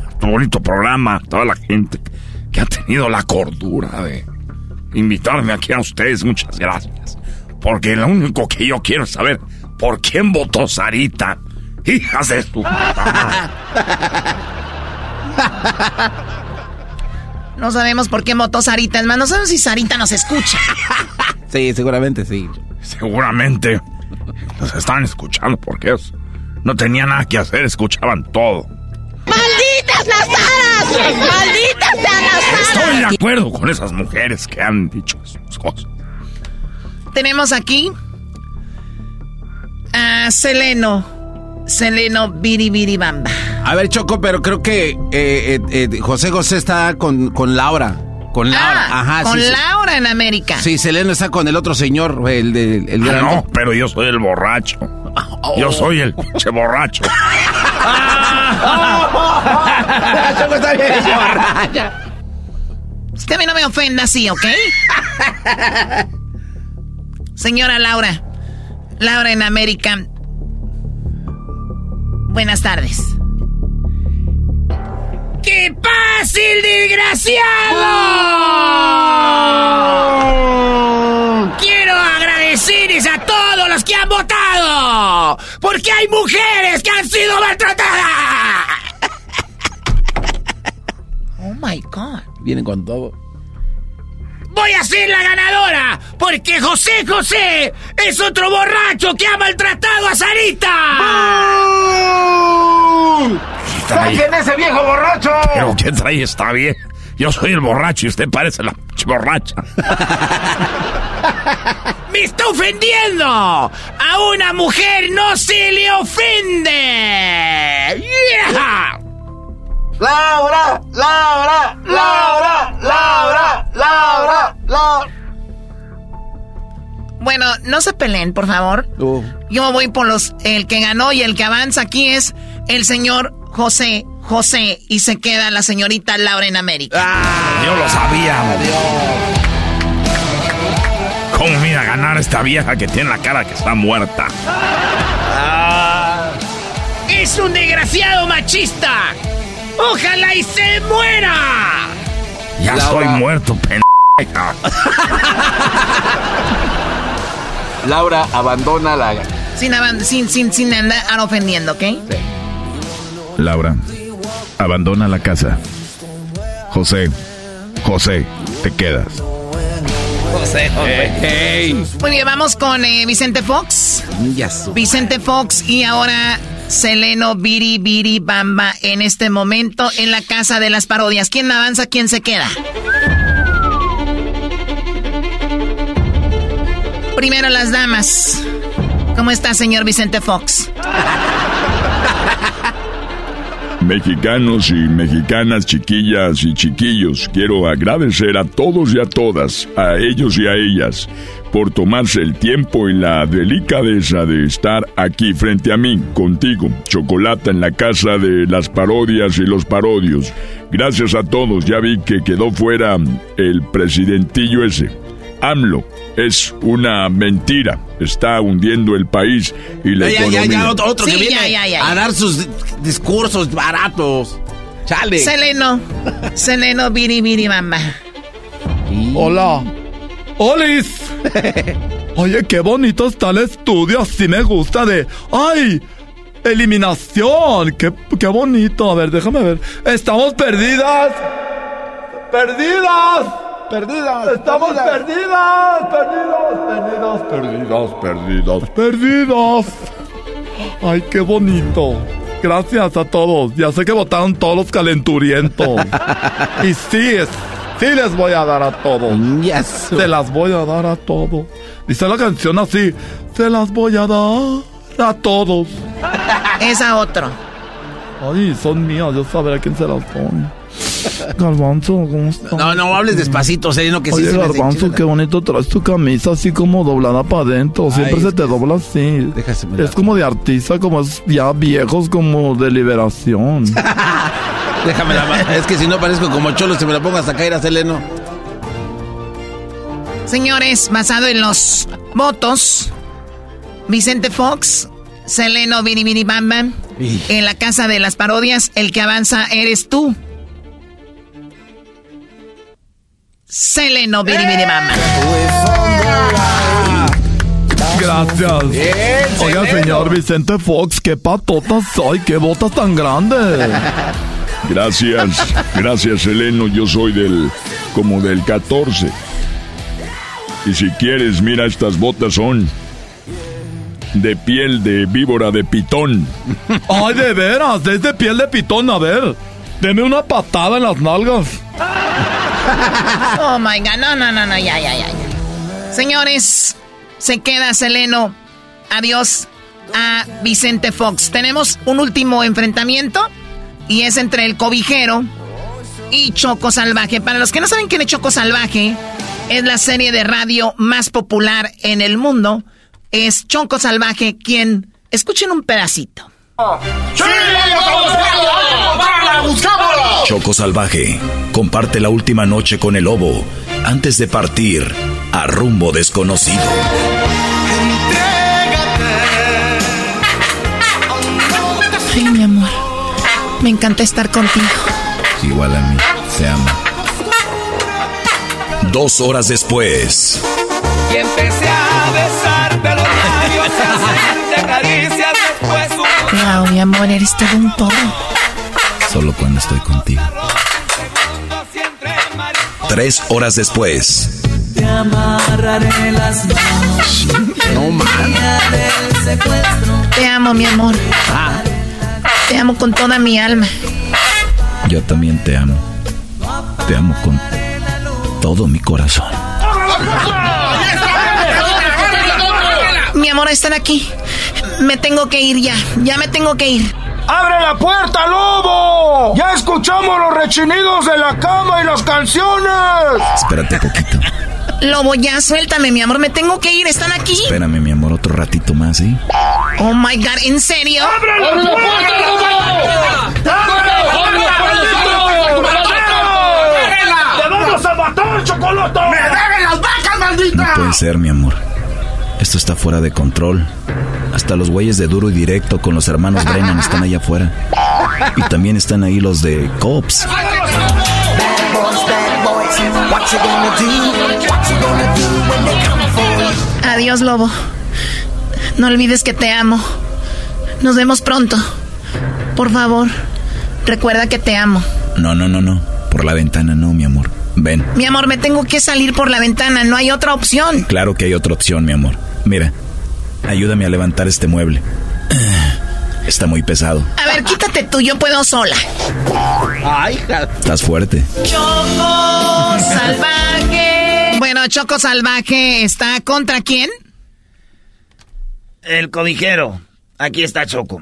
A tu bonito programa, a toda la gente que ha tenido la cordura de invitarme aquí a ustedes. Muchas gracias. Porque lo único que yo quiero es saber por quién votó Sarita. Hijas de su... No sabemos por qué votó Sarita. Es más, no sabemos si Sarita nos escucha. Sí, seguramente sí. Seguramente los están escuchando porque ellos no tenían nada que hacer, escuchaban todo. ¡Malditas las aras! ¡Malditas sean las Estoy aras! de acuerdo con esas mujeres que han dicho esas cosas. Tenemos aquí a Seleno. Seleno Biribiribamba. A ver, Choco, pero creo que eh, eh, eh, José José está con, con Laura. Con Laura, Ah, ajá. con sí, sí. Laura en América. Sí, Seleno está con el otro señor, el de el Ah, grande. no, pero yo soy el borracho. Yo soy el pinche borracho. Choco está bien borracha. Usted a mí no me ofenda así, ¿ok? Señora Laura. Laura en América. Buenas tardes. ¡Qué fácil, desgraciado! Quiero agradecerles a todos los que han votado, porque hay mujeres que han sido maltratadas. Oh my God. Vienen con todo. Voy a ser la ganadora, porque José José es otro borracho que ha maltratado a Sarita. ¡Saquen ese viejo borracho! Pero ¿qué trae está bien? Yo soy el borracho y usted parece la borracha. ¡Me está ofendiendo! ¡A una mujer no se le ofende! ¡Yeah! ¡Laura! ¡Laura! ¡Laura! ¡Laura! ¡Laura! ¡Laura! Bueno, no se peleen, por favor. Yo voy por los. El que ganó y el que avanza aquí es el señor José José y se queda la señorita Laura en América. Ah, yo lo sabía. ¿Cómo mira ganar esta vieja que tiene la cara que está muerta? Ah. ¡Es un desgraciado machista! ¡Ojalá y se muera! Ya Laura. estoy muerto, pendeja. Laura abandona la. Sin, sin, sin, sin andar ofendiendo, ¿ok? Laura, abandona la casa. José, José, te quedas. José, Muy bien, vamos con eh, Vicente Fox. Vicente Fox y ahora Seleno Biri Biri Bamba en este momento en la casa de las parodias. ¿Quién avanza? ¿Quién se queda? Primero las damas. ¿Cómo está, señor Vicente Fox? Mexicanos y mexicanas, chiquillas y chiquillos, quiero agradecer a todos y a todas, a ellos y a ellas, por tomarse el tiempo y la delicadeza de estar aquí frente a mí, contigo, Chocolata en la casa de las parodias y los parodios. Gracias a todos, ya vi que quedó fuera el presidentillo ese. AMLO es una mentira, está hundiendo el país y la Ya, ya, economía. ya, otro, otro que Sí, viene ya, ya, ya, a ya. dar sus di- discursos baratos. Chale. Seleno. Seleno Biri Biri Bamba. Hola. ¡Olis! Oye, qué bonito está el estudio, así me gusta de... ¡Ay! Eliminación, qué, qué bonito. A ver, déjame ver. Estamos perdidas. Perdidas. Perdidas. Estamos perdidas. Perdidas. Perdidas. Perdidas. Perdidas. Perdidas. Ay, qué bonito. Gracias a todos. Ya sé que votaron todos los calenturientos. y sí, es- sí les voy a dar a todos. Se las voy a dar a todos. Dice la canción así. Se las voy a dar a todos. Es a otro. Ay, son mías. Yo sabré a quién se las doy. Garbanzo, ¿cómo estás? No, no hables despacito, Seleno, que sí Oye, se Garbanzo, qué bonito traes tu camisa así como doblada para adentro. Siempre Ay, se te dobla así. Es como de artista, como es ya viejos, como de liberación. Déjame la ma- Es que si no parezco como cholo, si me la pongo hasta caer a Seleno. Señores, basado en los votos, Vicente Fox, Seleno Biri Biri Bamba, en la casa de las parodias, el que avanza eres tú. Seleno Biri Biri Bamba. Gracias. Oiga, señor Vicente Fox, qué patota soy, qué botas tan grandes. Gracias, gracias Eleno, yo soy del como del 14. Y si quieres, mira, estas botas son de piel de víbora de pitón. Ay, de veras, es de piel de pitón, a ver. Deme una patada en las nalgas. Oh my god, no, no, no, no, ya, ya, ya. ya. Señores, se queda Seleno. Adiós a Vicente Fox. Tenemos un último enfrentamiento y es entre el cobijero y Choco Salvaje. Para los que no saben quién es Choco Salvaje, es la serie de radio más popular en el mundo. Es Choco Salvaje quien... Escuchen un pedacito. Choco Salvaje comparte la última noche con el lobo antes de partir a rumbo desconocido. Me encanta estar contigo. igual a mí. Te amo. Dos horas después. Y empecé a besarte los labios, a hacerte caricias después. Wow, mi amor, eres todo un todo. Solo cuando estoy contigo. Tres horas después. Te amarraré las manos. No mames. Te amo, mi amor. Te amo con toda mi alma. Yo también te amo. Te amo con todo mi corazón. Mi amor, están aquí. Me tengo que ir ya. Ya me tengo que ir. ¡Abre la puerta, lobo! ¡Ya escuchamos los rechinidos de la cama y las canciones! Espérate poquito. Lobo, ya suéltame, mi amor. Me tengo que ir. Están aquí. Espérame, mi amor, otro ratito más, ¿sí? Oh my god, ¿en serio? ¡Abre la puerta, ¡Te vamos a matar, chocolate! ¡Me deben las vacas, maldita! No puede ser, mi amor. Esto está fuera de control. Hasta los güeyes de duro y directo con los hermanos Brennan están allá afuera. Y también están ahí los de Cops. Adiós, Lobo. No olvides que te amo. Nos vemos pronto. Por favor, recuerda que te amo. No, no, no, no. Por la ventana no, mi amor. Ven. Mi amor, me tengo que salir por la ventana. No hay otra opción. Claro que hay otra opción, mi amor. Mira, ayúdame a levantar este mueble. Está muy pesado. A ver, quítate tú, yo puedo sola. Ay, Estás fuerte. Choco salvaje. Bueno, Choco salvaje está contra quién? El cobijero. Aquí está Choco.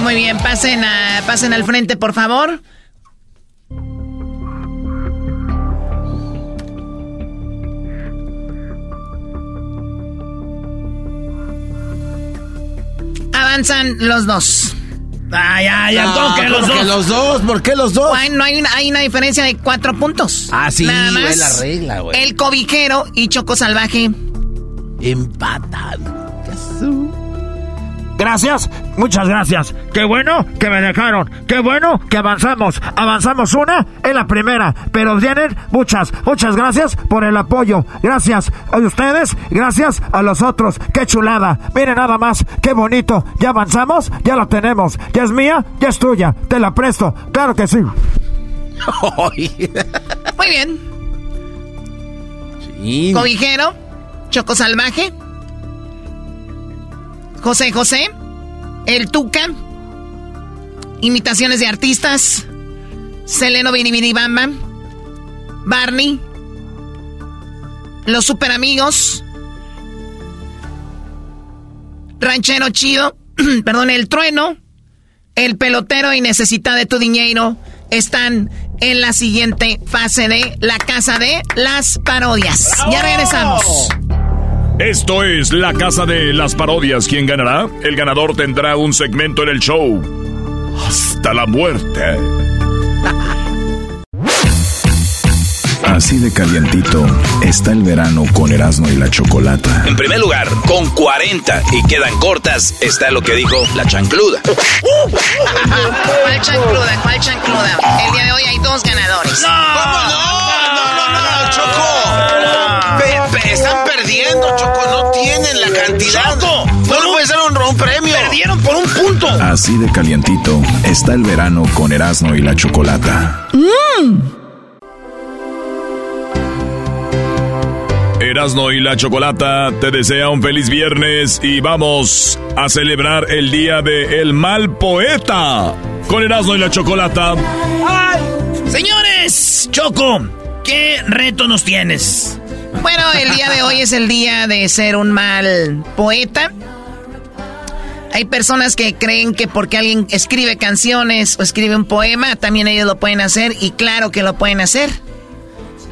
Muy bien, pasen a, pasen al frente, por favor. Avanzan los dos. Ah, ya, ya, No, ¿cómo que los ¿por qué dos? los dos? ¿Por qué los dos? Ay, no hay una, hay una diferencia de cuatro puntos. Ah, sí, Nada más. es la regla, güey. El cobijero y Choco salvaje. Empatan. Gracias, muchas gracias. Qué bueno que me dejaron. Qué bueno que avanzamos. Avanzamos una en la primera. Pero vienen muchas, muchas gracias por el apoyo. Gracias a ustedes, gracias a los otros. Qué chulada. Miren nada más, qué bonito. Ya avanzamos, ya la tenemos. Ya es mía, ya es tuya. Te la presto. Claro que sí. Muy bien. Sí. Cobijero, Choco Salvaje, José José, El Tuca, imitaciones de artistas, Seleno Bamba, Barney, Los Super Amigos, Ranchero Chido, perdón, El Trueno, El Pelotero y Necesita de tu Dinero están en la siguiente fase de la casa de las parodias. Ya regresamos. Esto es la casa de las parodias. ¿Quién ganará? El ganador tendrá un segmento en el show. Hasta la muerte. Así de calientito está el verano con Erasmo y la Chocolata. En primer lugar, con 40 y quedan cortas, está lo que dijo la chancluda. ¿Cuál chancluda? ¿Cuál chancluda? El día de hoy hay dos ganadores. No, no, no, Choco. Pe- pe- están perdiendo, Choco. No tienen la cantidad. Choco, no un- puede ser un, un premio. Perdieron por un punto. Así de calientito está el verano con Erasmo y la Chocolata. Erasno y la Chocolata te desea un feliz viernes y vamos a celebrar el día de El Mal Poeta con Erasno y la Chocolata. Señores, Choco, ¿qué reto nos tienes? Bueno, el día de hoy es el día de ser un mal poeta. Hay personas que creen que porque alguien escribe canciones o escribe un poema, también ellos lo pueden hacer y claro que lo pueden hacer.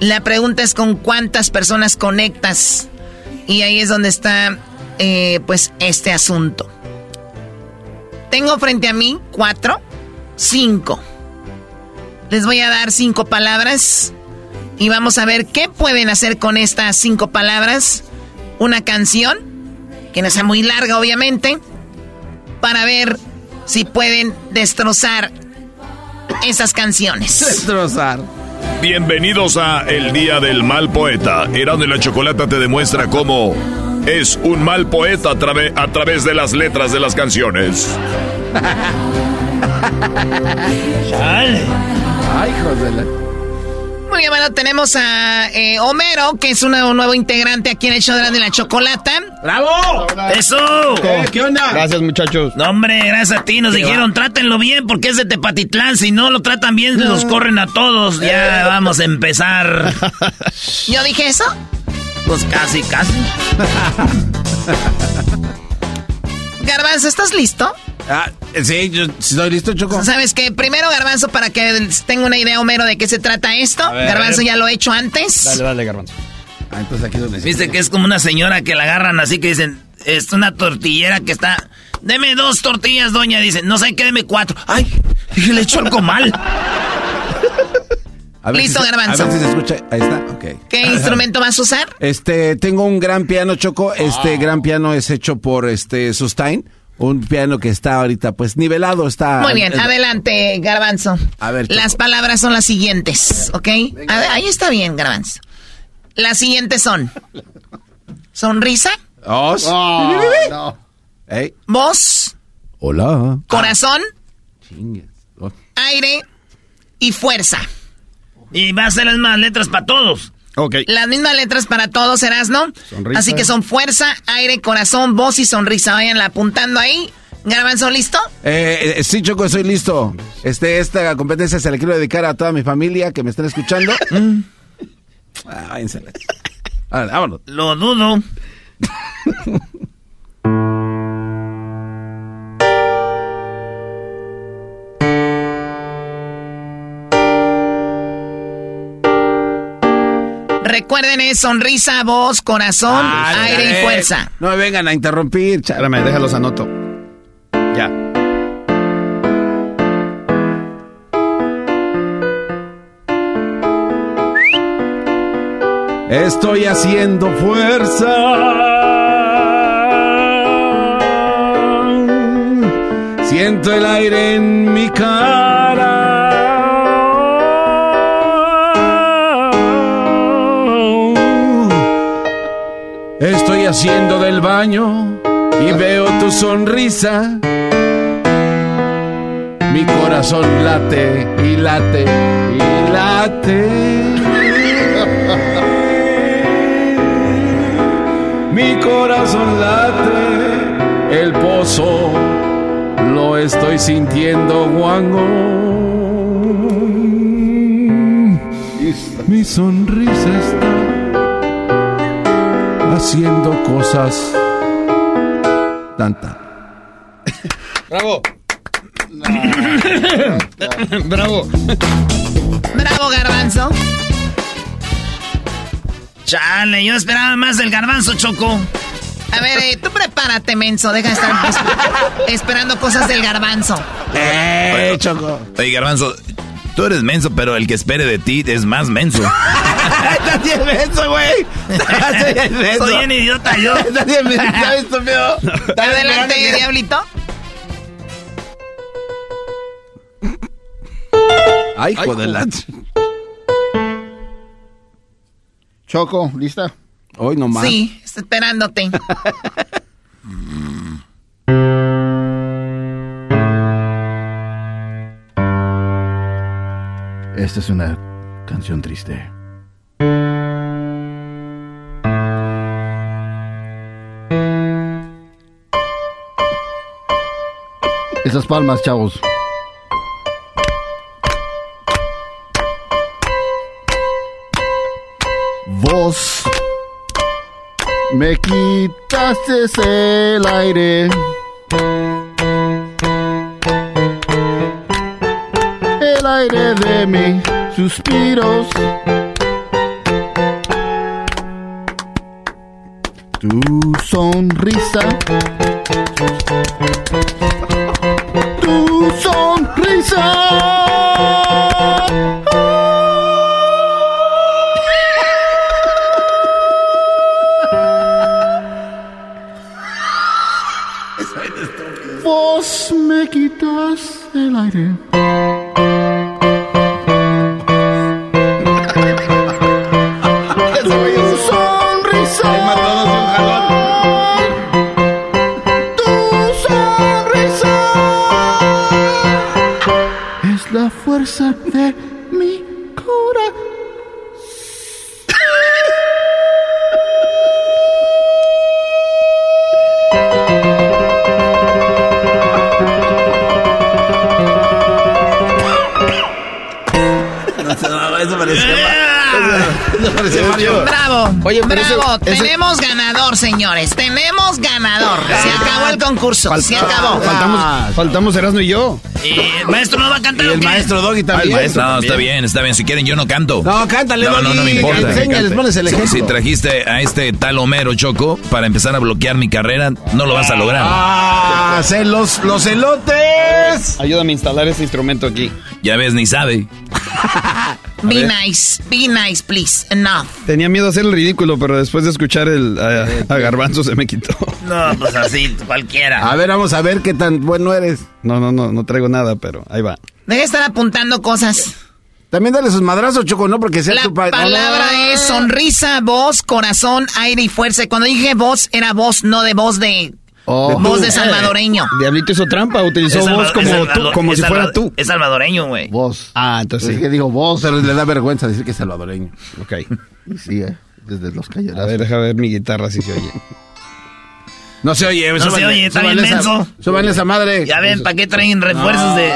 La pregunta es con cuántas personas conectas y ahí es donde está eh, pues este asunto. Tengo frente a mí cuatro, cinco. Les voy a dar cinco palabras y vamos a ver qué pueden hacer con estas cinco palabras. Una canción, que no sea muy larga obviamente, para ver si pueden destrozar esas canciones. Destrozar. Bienvenidos a El Día del Mal Poeta. Erasmo de la Chocolata te demuestra cómo es un mal poeta a, a través de las letras de las canciones. Ay, de la... Muy bien, bueno, tenemos a eh, Homero, que es un nuevo integrante aquí en el show de la chocolata. ¡Bravo! ¡Eso! ¿Qué onda? Gracias, muchachos. No, hombre, gracias a ti. Nos dijeron, trátenlo bien porque es de Tepatitlán. Si no lo tratan bien, los corren a todos. Ya vamos a empezar. ¿Yo dije eso? Pues casi, casi. Garbanzo, ¿estás listo? Ah, sí, yo estoy listo, Choco. ¿Sabes qué? Primero, Garbanzo, para que tenga una idea, Homero, de qué se trata esto. Garbanzo ya lo he hecho antes. Dale, dale, Garbanzo. Ah, entonces aquí donde... Viste que es como una señora que la agarran así que dicen, es una tortillera que está... Deme dos tortillas, doña. Dicen, no sé qué, deme cuatro. Ay, le echo algo mal. Listo, Garbanzo. A ver si se escucha. Ahí está. ¿Qué instrumento vas a usar? Este, tengo un gran piano, Choco. Este gran piano es hecho por este Sustain un piano que está ahorita pues nivelado, está... Muy bien, adelante, Garbanzo. A ver. Las palabras son las siguientes, ¿ok? ahí está bien, Garbanzo. Las siguientes son... Sonrisa. Os. Oh, no. Voz. Hola. Corazón. Oh. Aire y fuerza. Y va a ser las más letras para todos. Las mismas letras para todos, Erasno. Sonrisa. Así que son fuerza, aire, corazón, voz y sonrisa. Vayan apuntando ahí. ¿Garbanzo listo? Eh, eh, sí, Choco, soy listo. Este, esta competencia se la quiero dedicar a toda mi familia que me están escuchando. mm. ah, váyanse. vámonos. Lo dudo. Recuerden, es sonrisa, voz, corazón, ah, aire y fuerza. No me vengan a interrumpir. Espérame, déjalos anoto. Ya. Estoy haciendo fuerza. Siento el aire en mi cara. Estoy haciendo del baño y veo tu sonrisa. Mi corazón late y late y late. Mi corazón late, el pozo lo estoy sintiendo guango. Mi sonrisa está haciendo cosas tanta. Bravo. Bravo. Bravo, garbanzo. Chale, yo esperaba más del garbanzo, Choco. A ver, eh, tú prepárate, menso. Deja de estar esperando cosas del garbanzo. Eh, Choco. Oye, garbanzo, Tú eres menso, pero el que espere de ti es más menso. Estás bien menso, güey. Soy un idiota yo. Estás bien menso, estúpido. Adelante, diablito. Ay, joder. Choco, ¿lista? Hoy nomás. Sí, estoy esperándote. Esta es una canción triste. Esas palmas, chavos. Vos me quitaste el aire. Aire de mis suspiros. Tu sonrisa. Tu sonrisa. Vos me quitas el aire. Señores. Tenemos ganador. Se acabó el concurso. Se acabó. Faltamos, faltamos Erasmo y yo. ¿El maestro no va a cantar Y el qué? maestro Doggy Ah, el también. maestro. No, está bien, está bien. Si quieren, yo no canto. No, cántale, No, no, no me importa. Enséñales, pones el Si- ejemplo. Si trajiste a este tal Homero Choco para empezar a bloquear mi carrera, no lo vas a lograr. Ah, celos, los elotes. Ayúdame a instalar ese instrumento aquí. Ya ves, ni sabe. Be nice. Be nice, please. Enough. Tenía miedo a hacer el ridículo, pero después de escuchar el, a, a Garbanzo se me quitó. No, pues así, cualquiera. A ver, vamos a ver qué tan bueno eres. No, no, no, no traigo nada, pero ahí va. Deja de estar apuntando cosas. También dale sus madrazos, Choco, no porque sea La tu pa- palabra No. es sonrisa, voz, corazón, aire y fuerza. Cuando dije voz, era voz, no de voz de... voz de salvadoreño. Diablito hizo trampa, utilizó voz como, tú- salvador- como si fuera tú. Es salvadoreño, güey. Vos. Ah, entonces Es sí. que digo vos. Pero le da vergüenza decir que es salvadoreño. Ok. Y sí, eh, desde los A callados. ver, deja ver mi guitarra si se oye. No se oye, No se oye, está bien súbanle esa- menso. Súbanle esa madre. Ya ven, ¿para qué traen refuerzos de...?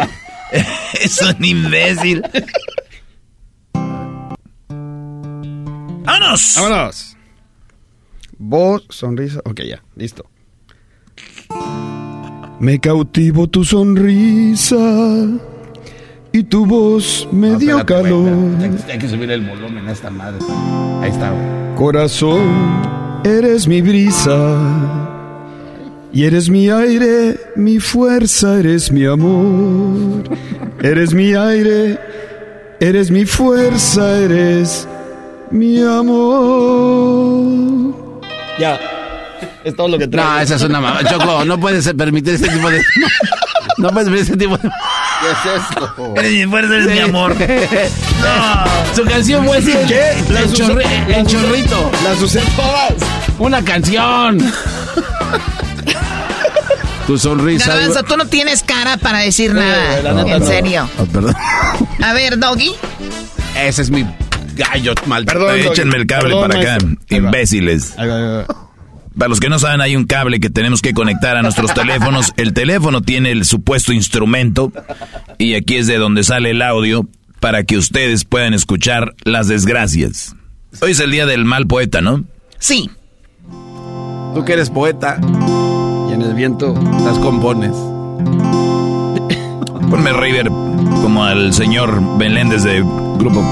es un imbécil. ¡Vámonos! ¡Vámonos! Voz, sonrisa. Ok, ya, listo. Me cautivo tu sonrisa y tu voz me dio calor. Hay que subir el volumen a esta madre. Ahí está, güey. Corazón, eres mi brisa y eres mi aire, mi fuerza, eres mi amor. Eres mi aire, eres mi fuerza, eres mi amor. Ya, es todo lo que traigo. No, esa es una mamá. Choco, no puedes permitir ese tipo de. No puedes permitir ese tipo de. ¿Qué es esto? Eres mi fuerza, eres mi amor. Su canción fue así. ¿Qué? El, Las usé- chorri- las el chorrito. Las usé todas. Una canción. tu sonrisa. Garbanzo, tú no tienes cara para decir la nada. neta en no. serio. Oh, perdón. A ver, Doggy. Ese es mi gallo mal. Perdón, Échenme el cable Perdón, para acá, maestro. Imbéciles. Ahí va, ahí va. Para los que no saben, hay un cable que tenemos que conectar a nuestros teléfonos. El teléfono tiene el supuesto instrumento y aquí es de donde sale el audio para que ustedes puedan escuchar las desgracias. Hoy es el día del mal poeta, ¿no? Sí. Tú que eres poeta, Y en el viento. las compones. Ponme River como al señor Beléndez de grupo.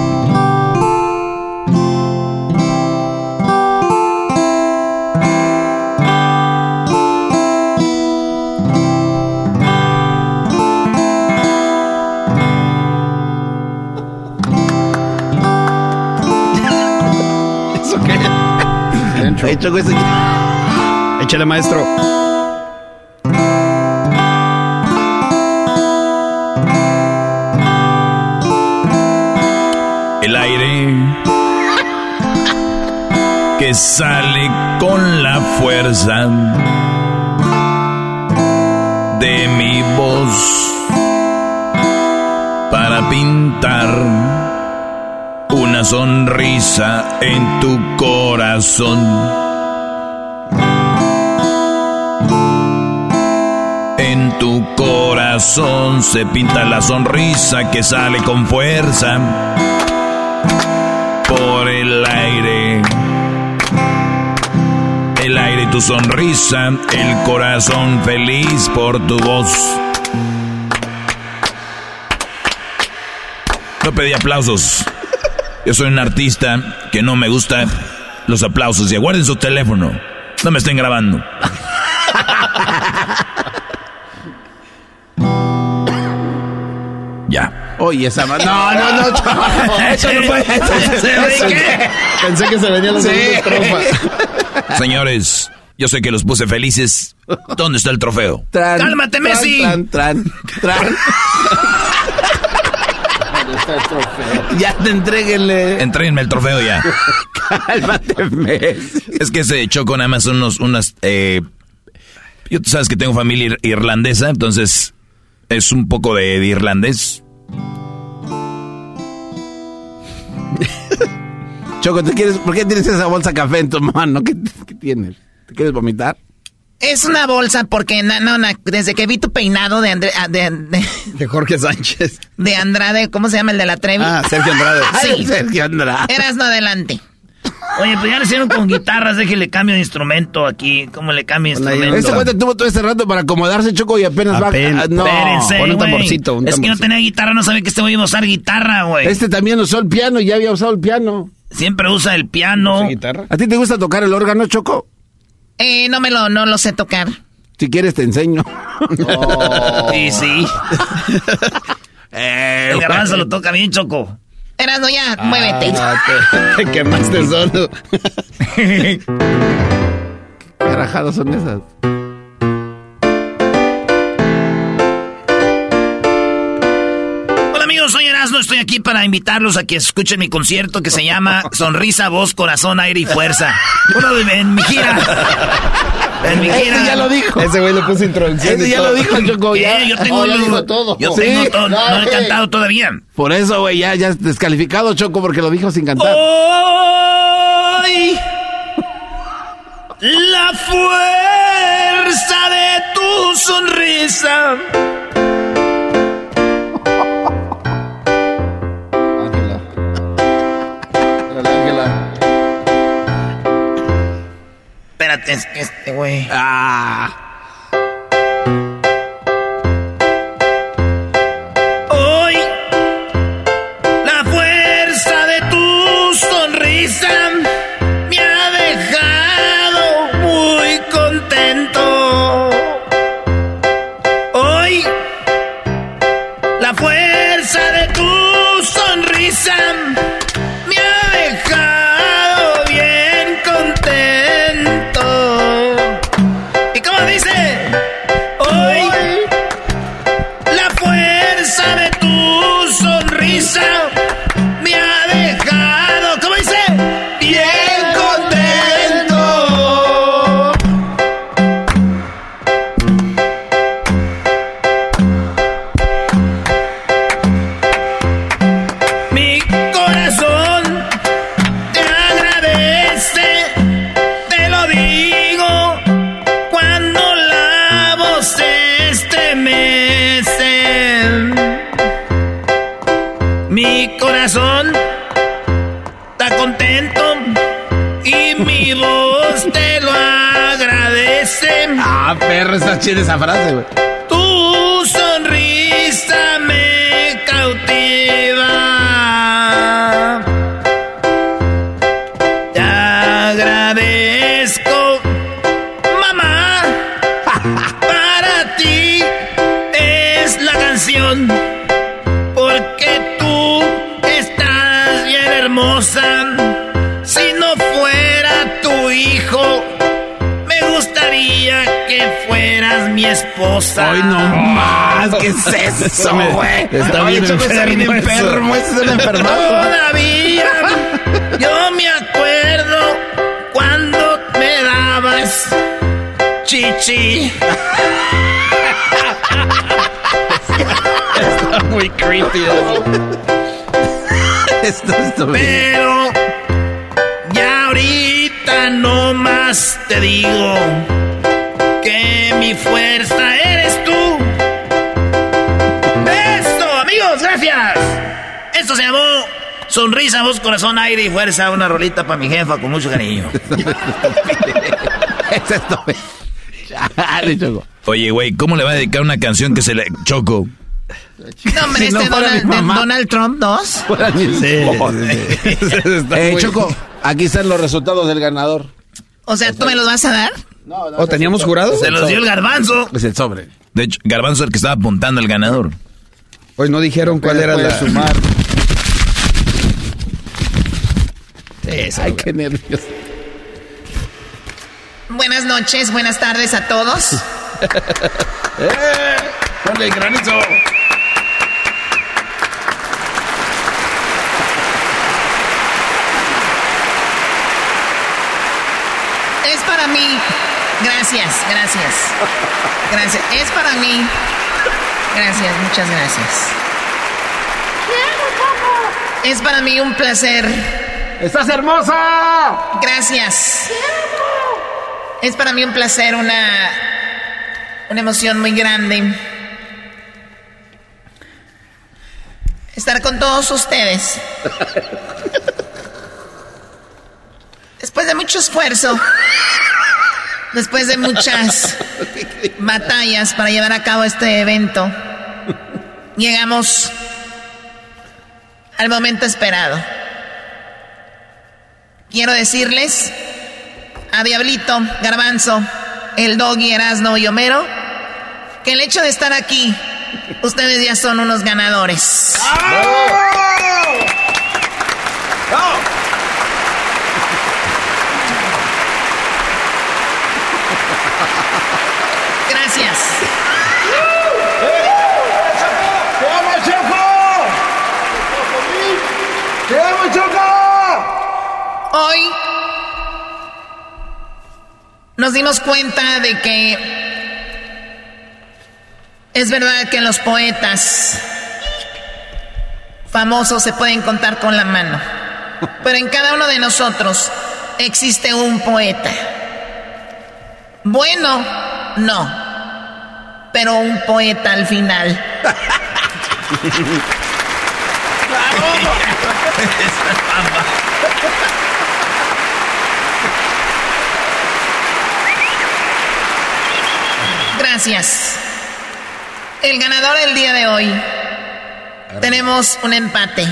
Choco, ese- Échale, maestro. El aire que sale con la fuerza de mi voz para pintar sonrisa en tu corazón. En tu corazón se pinta la sonrisa que sale con fuerza por el aire. El aire y tu sonrisa, el corazón feliz por tu voz. No pedí aplausos. Yo soy un artista que no me gusta los aplausos. Y guarden su teléfono. No me estén grabando. Ya. Oye, esa No, no, no, Choco. Eso no puede ser. Pensé que se venía la segunda estrofa. Señores, yo sé que los puse felices. ¿Dónde está el trofeo? Tran, Cálmate, tran, Messi. Tran, tran, tran. ¿Dónde está el trofeo? Ya te entreguenle. Entréguenme el trofeo ya. es que se Choco nada más son unos, unas... Eh, yo tú sabes que tengo familia irlandesa, entonces es un poco de, irlandés. Choco, ¿te quieres, ¿por qué tienes esa bolsa café en tu mano? ¿Qué, qué tienes? ¿Te quieres vomitar? Es una bolsa porque no, no, desde que vi tu peinado de, André, ah, de, de, Jorge Sánchez. De Andrade, ¿cómo se llama el de la Trevi? Ah, Sergio Andrade. Sí. Sergio Andrade. Eras no adelante. Oye, pues ya le hicieron con guitarras, le cambio de instrumento aquí. ¿Cómo le cambio de instrumento? Este cuate tuvo todo este rato para acomodarse, Choco, y apenas, va... Ah, no, Espérense, un tamborcito, Es que no tenía guitarra, no sabía que este güey iba a usar guitarra, güey. Este también usó el piano, y ya había usado el piano. Siempre usa el piano. guitarra? ¿A ti te gusta tocar el órgano, Choco? Eh, no me lo, no lo sé tocar. Si quieres te enseño. Sí, sí. Eh, el garbanzo lo toca bien, Choco. Erasno, ya, ah, muévete. Te quemaste solo. ¿Qué carajadas son esas? Estoy aquí para invitarlos a que escuchen mi concierto que se llama Sonrisa, Voz, Corazón, Aire y Fuerza. Uno de en mi gira. En mi gira. Ese ya lo dijo. Ese güey le puso introducción. Ese ya lo dijo, Choco. Ya. Yo tengo oh, todo. Yo tengo todo. No, he cantado todavía. Por eso, güey, ya, ya descalificado, Choco, porque lo dijo sin cantar. Hoy, la fuerza de tu sonrisa espérate, es que este güey. Ah. Hoy, la fuerza de tu sonrisa chida esa frase, güey. Tu sonrisa me mi esposa. Ay, no más, ¿qué es eso, güey? Está bien enfermo. Está bien enfermo, ese es un enfermado. Todavía yo me acuerdo cuando me dabas chichi. Está muy creepy eso. Esto es Pero ya ahorita no más te digo que mi fuerza eres tú. ¡Eso, amigos! ¡Gracias! Esto se llamó Sonrisa, voz, corazón, aire y fuerza. Una rolita para mi jefa con mucho cariño. es esto, Oye, güey, ¿cómo le va a dedicar una canción que se le choco? No, hombre, este Donald, Donald, Trump 2. Sí. eh, Choco, aquí están los resultados del ganador. O sea, ¿tú me los vas a dar? No, no, ¿O teníamos jurado? Se los dio el garbanzo. Es el sobre. De hecho, garbanzo es el que estaba apuntando el ganador. Pues no dijeron cuál era la sumar. Ay, qué nervios. Buenas noches, buenas tardes a todos. ¡Eh! ¡Ponle el granizo! Es para mí. Gracias, gracias. Gracias. Es para mí. Gracias, muchas gracias. Es para mí un placer. ¡Estás hermosa! Gracias. Es para mí un placer, una, una emoción muy grande. Estar con todos ustedes. Después de mucho esfuerzo, después de muchas batallas para llevar a cabo este evento, llegamos al momento esperado. Quiero decirles a Diablito, Garbanzo, el Doggy, Erasno y Homero que el hecho de estar aquí, ustedes ya son unos ganadores. Hoy nos dimos cuenta de que es verdad que los poetas famosos se pueden contar con la mano, pero en cada uno de nosotros existe un poeta. Bueno, no, pero un poeta al final. Gracias. El ganador del día de hoy. Tenemos un empate.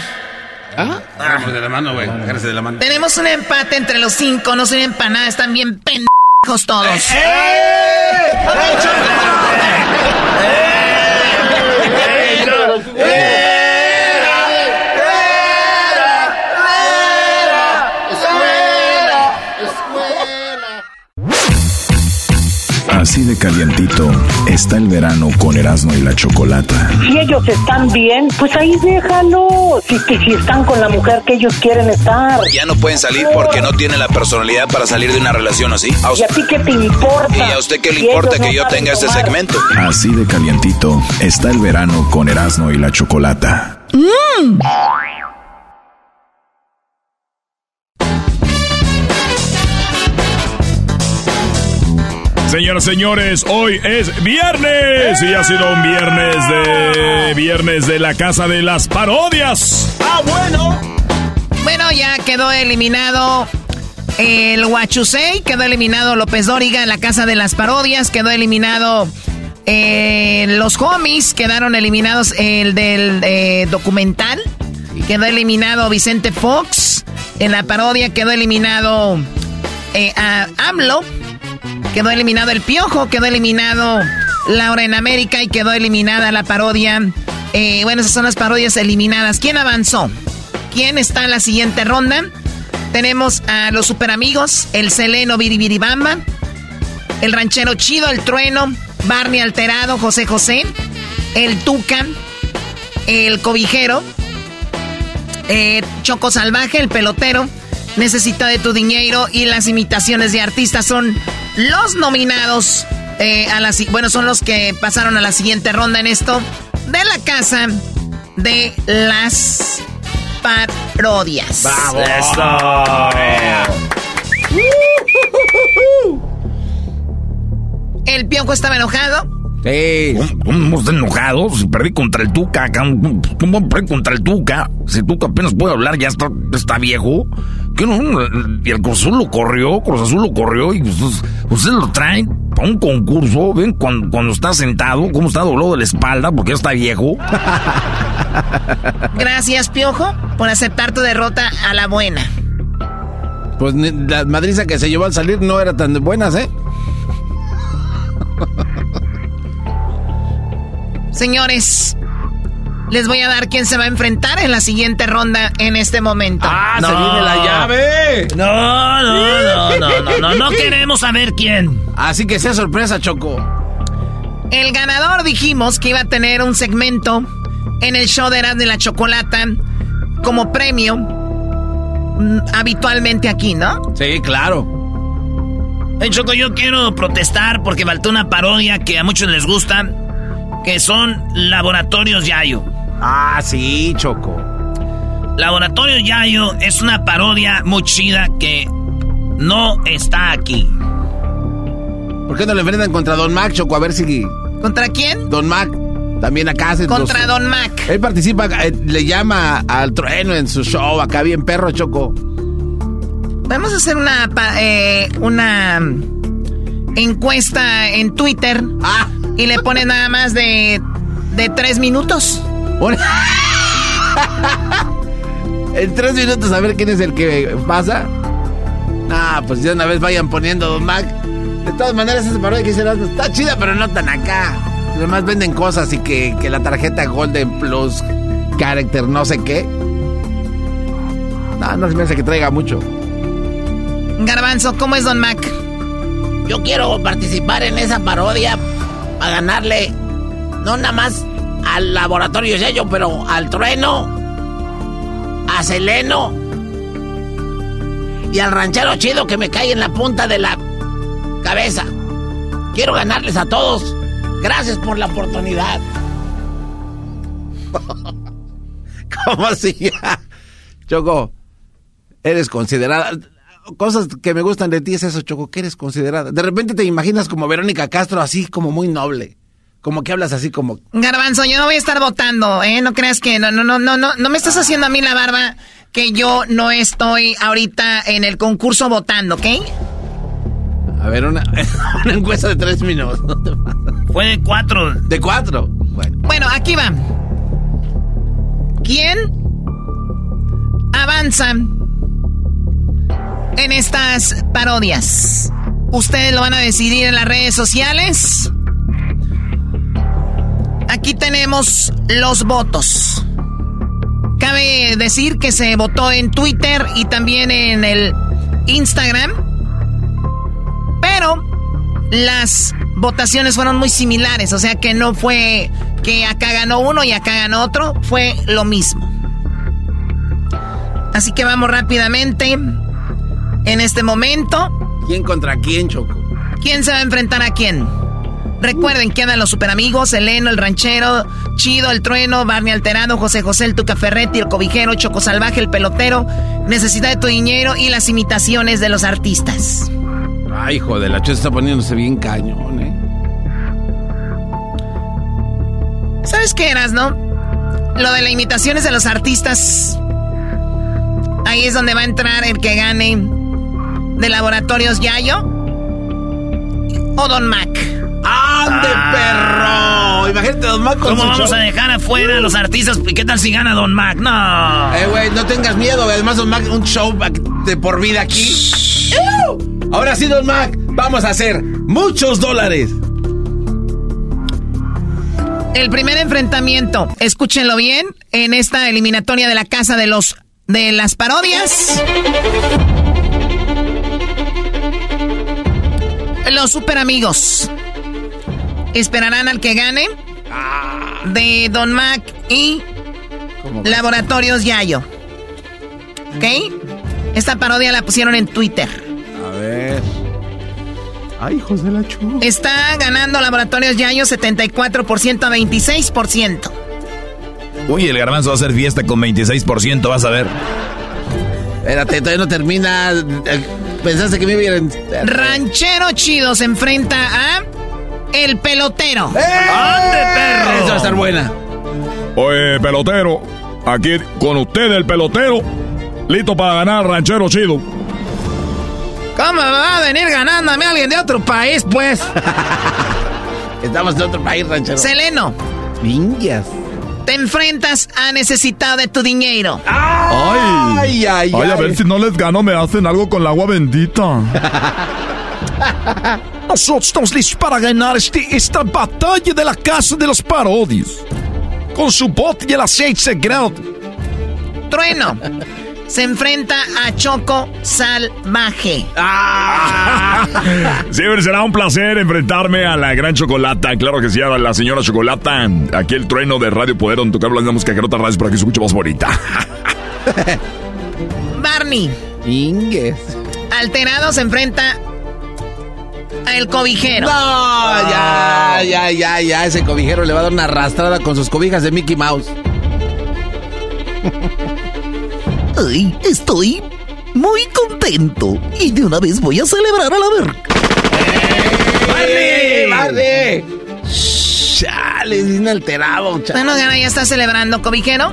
¿Ah? de la mano, güey. de la mano. Tenemos un empate entre los cinco. No soy empanada. Están bien pendejos todos. ¡Eh! Así de calientito está el verano con Erasmo y la Chocolata. Si ellos están bien, pues ahí déjalo. Si, si están con la mujer que ellos quieren estar. Ya no pueden salir porque no tienen la personalidad para salir de una relación así. ¿Y a ti qué te importa? ¿Y a usted qué le importa que yo tenga este segmento? Así de calientito está el verano con Erasmo y la Chocolata. ¡Mmm! Señoras, señores, hoy es viernes y ha sido un viernes de viernes de la casa de las parodias. Ah, bueno. Bueno, ya quedó eliminado el Huachusei, quedó eliminado López Dóriga en la casa de las parodias, quedó eliminado eh, los homies, quedaron eliminados el del eh, documental, quedó eliminado Vicente Fox en la parodia, quedó eliminado eh, a AMLO Quedó eliminado el Piojo, quedó eliminado Laura en América y quedó eliminada la parodia. Eh, bueno, esas son las parodias eliminadas. ¿Quién avanzó? ¿Quién está en la siguiente ronda? Tenemos a los super amigos, el Seleno Biribiribamba, el ranchero chido, el trueno, Barney alterado, José José, el Tuca, el cobijero, eh, Choco Salvaje, el pelotero, Necesita de tu dinero y las imitaciones de artistas son los nominados eh, a la bueno son los que pasaron a la siguiente ronda en esto de la casa de las parodias. Vamos. El piojo estaba enojado. Sí. ¿Cómo, está enojado? Si perdí contra el Tuca, ¿cómo perdí contra el Tuca? Si Tuca apenas puede hablar, ya está, está viejo. ¿Qué no? Y el Cruz Azul lo corrió, Cruz Azul lo corrió y ustedes, ustedes lo traen para un concurso. ¿Ven cuando, cuando está sentado, cómo está doblado de la espalda porque ya está viejo? Gracias, Piojo, por aceptar tu derrota a la buena. Pues la madriza que se llevó al salir no era tan buenas, ¿eh? Señores, les voy a dar quién se va a enfrentar en la siguiente ronda en este momento. ¡Ah, se viene la llave! No, no, no, no, no, no, no queremos saber quién. Así que sea sorpresa, Choco. El ganador dijimos que iba a tener un segmento en el show de Erasmo de la Chocolata como premio mm, habitualmente aquí, ¿no? Sí, claro. Choco, yo quiero protestar porque faltó una parodia que a muchos les gusta, que son Laboratorios Yayo. Ah, sí, Choco. Laboratorios Yayo es una parodia muy chida que no está aquí. ¿Por qué no le enfrentan contra Don Mac, Choco? A ver si... ¿Contra quién? Don Mac. También acá hace Contra Don Mac. Él participa, eh, le llama al trueno en su show, acá bien perro, Choco. Vamos a hacer una, eh, una encuesta en Twitter. Ah. Y le pone nada más de, de tres minutos. en tres minutos a ver quién es el que pasa. Ah, pues ya una vez vayan poniendo Don Mac. De todas maneras, esa parodia que hicieron está chida, pero no tan acá. Además venden cosas y que, que la tarjeta Golden Plus Character no sé qué. No, no se me hace que traiga mucho. Garbanzo, ¿cómo es Don Mac? Yo quiero participar en esa parodia para ganarle no nada más al laboratorio sello, pero al trueno, a Seleno y al ranchero chido que me cae en la punta de la cabeza. Quiero ganarles a todos. Gracias por la oportunidad. ¿Cómo así? Choco, eres considerada cosas que me gustan de ti es eso, Choco, que eres considerada. De repente te imaginas como Verónica Castro, así como muy noble. Como que hablas así como... Garbanzo, yo no voy a estar votando, ¿eh? No creas que... No, no, no, no, no, no me estás haciendo a mí la barba que yo no estoy ahorita en el concurso votando, ¿ok? A ver, una, una encuesta de tres minutos. Fue de cuatro. ¿De cuatro? Bueno. Bueno, aquí va. ¿Quién avanza en estas parodias? Ustedes lo van a decidir en las redes sociales. Aquí tenemos los votos. Cabe decir que se votó en Twitter y también en el Instagram. Pero las votaciones fueron muy similares. O sea que no fue que acá ganó uno y acá ganó otro. Fue lo mismo. Así que vamos rápidamente. En este momento. ¿Quién contra quién, Choco? ¿Quién se va a enfrentar a quién? Recuerden que andan los superamigos, Eleno, el ranchero, Chido, el trueno, Barney Alterado, José José, el Tuca Ferretti, el cobijero, Choco Salvaje, el pelotero, Necesidad de tu dinero y las imitaciones de los artistas. Ay, hijo de la chucha está poniéndose bien cañón, ¿eh? ¿Sabes qué eras, no? Lo de las imitaciones de los artistas. Ahí es donde va a entrar el que gane de Laboratorios Yayo o Don Mac. ¡Ande, Ah. perro! Imagínate Don Mac con ¿Cómo su vamos show. a dejar afuera a los artistas? ¿Y qué tal si gana Don Mac? No. Eh, güey, no tengas miedo. Además, Don Mac, un show de por vida aquí. Ahora sí, Don Mac, vamos a hacer muchos dólares. El primer enfrentamiento, escúchenlo bien, en esta eliminatoria de la casa de los de las parodias. Los super amigos esperarán al que gane de Don Mac y Laboratorios Yayo. ¿Ok? Esta parodia la pusieron en Twitter. A ver. Ay, hijos de la chu. Está ganando Laboratorios Yayo 74% a 26%. Uy, el garbanzo va a hacer fiesta con 26%, vas a ver. Espérate, todavía no termina. Eh, Pensaste que me vieran. Ranchero Chido se enfrenta a El Pelotero. ¡Ande, perro! Eso va a estar buena. Oye, pelotero, aquí con usted el pelotero, listo para ganar ranchero chido. ¿Cómo va a venir ganándome alguien de otro país, pues? Estamos de otro país, ranchero. Seleno, Ninjas. Te enfrentas a necesitado de tu dinero. Ay, Ay, ay, a ay. ver si no les gano, me hacen algo con el agua bendita. Nosotros estamos listos para ganar este, esta batalla de la casa de los parodios. Con su bot y el aceite sagrado. Trueno se enfrenta a Choco Salvaje. Siempre será un placer enfrentarme a la gran chocolata. Claro que sí, a la señora chocolata. Aquí el trueno de Radio Poder, donde tocar la música que no radio para que se escuche más bonita. Barney Inges. Alterado se enfrenta El cobijero. No, ya, ya, ya, ya. Ese cobijero le va a dar una arrastrada con sus cobijas de Mickey Mouse. Ay, estoy muy contento. Y de una vez voy a celebrar a la verga. ¡Barney! ¡Barney! Chale, bien alterado, chale. Bueno, ya está celebrando, cobijero.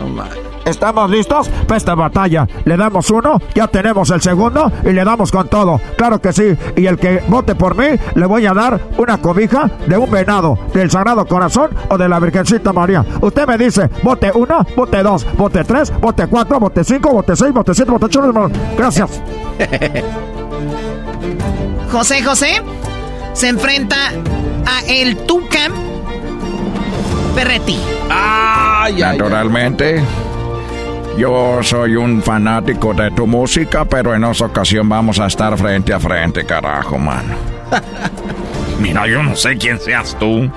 ¿Estamos listos para esta batalla? Le damos uno, ya tenemos el segundo y le damos con todo. Claro que sí. Y el que vote por mí, le voy a dar una cobija de un venado, del Sagrado Corazón o de la Virgencita María. Usted me dice, vote uno, vote dos, vote tres, vote cuatro, vote cinco, vote seis, vote siete, vote ocho. Gracias. José José se enfrenta a el Tuca Ferretti. Ay, Naturalmente. Yo soy un fanático de tu música, pero en esa ocasión vamos a estar frente a frente, carajo, mano. Mira, yo no sé quién seas tú,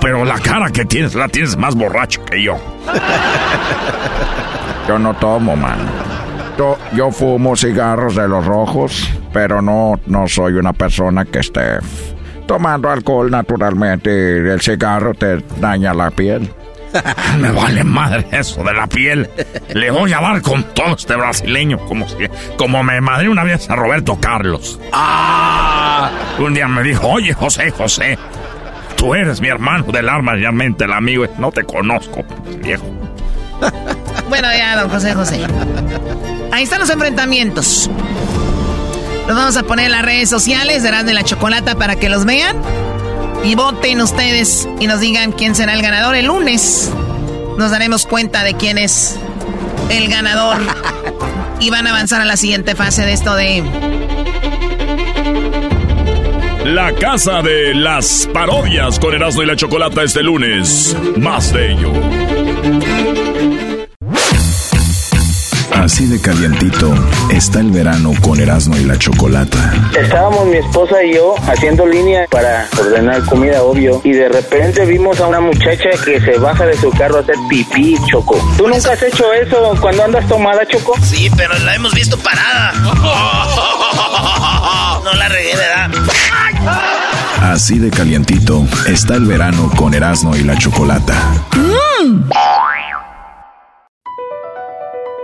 pero la cara que tienes la tienes más borracho que yo. Yo no tomo, mano. Yo, yo fumo cigarros de los rojos, pero no, no soy una persona que esté tomando alcohol naturalmente. El cigarro te daña la piel. Me vale madre eso de la piel. Le voy a dar con todo este brasileño, como si, como me madre una vez a Roberto Carlos. ¡Ah! Un día me dijo, oye José, José, tú eres mi hermano del alma y mente, el amigo. No te conozco, viejo. Bueno, ya, don José José. Ahí están los enfrentamientos. Los vamos a poner en las redes sociales de de la Chocolata para que los vean. Y voten ustedes y nos digan quién será el ganador. El lunes nos daremos cuenta de quién es el ganador. y van a avanzar a la siguiente fase de esto de... La casa de las parodias con Erasmo y la Chocolata este lunes. Más de ello. Así de calientito está el verano con Erasmo y la Chocolata. Estábamos mi esposa y yo haciendo línea para ordenar comida, obvio, y de repente vimos a una muchacha que se baja de su carro a hacer pipí, Choco. ¿Tú nunca has hecho eso cuando andas tomada, Choco? Sí, pero la hemos visto parada. No la regué, ¿verdad? Así de calientito está el verano con Erasmo y la Chocolata.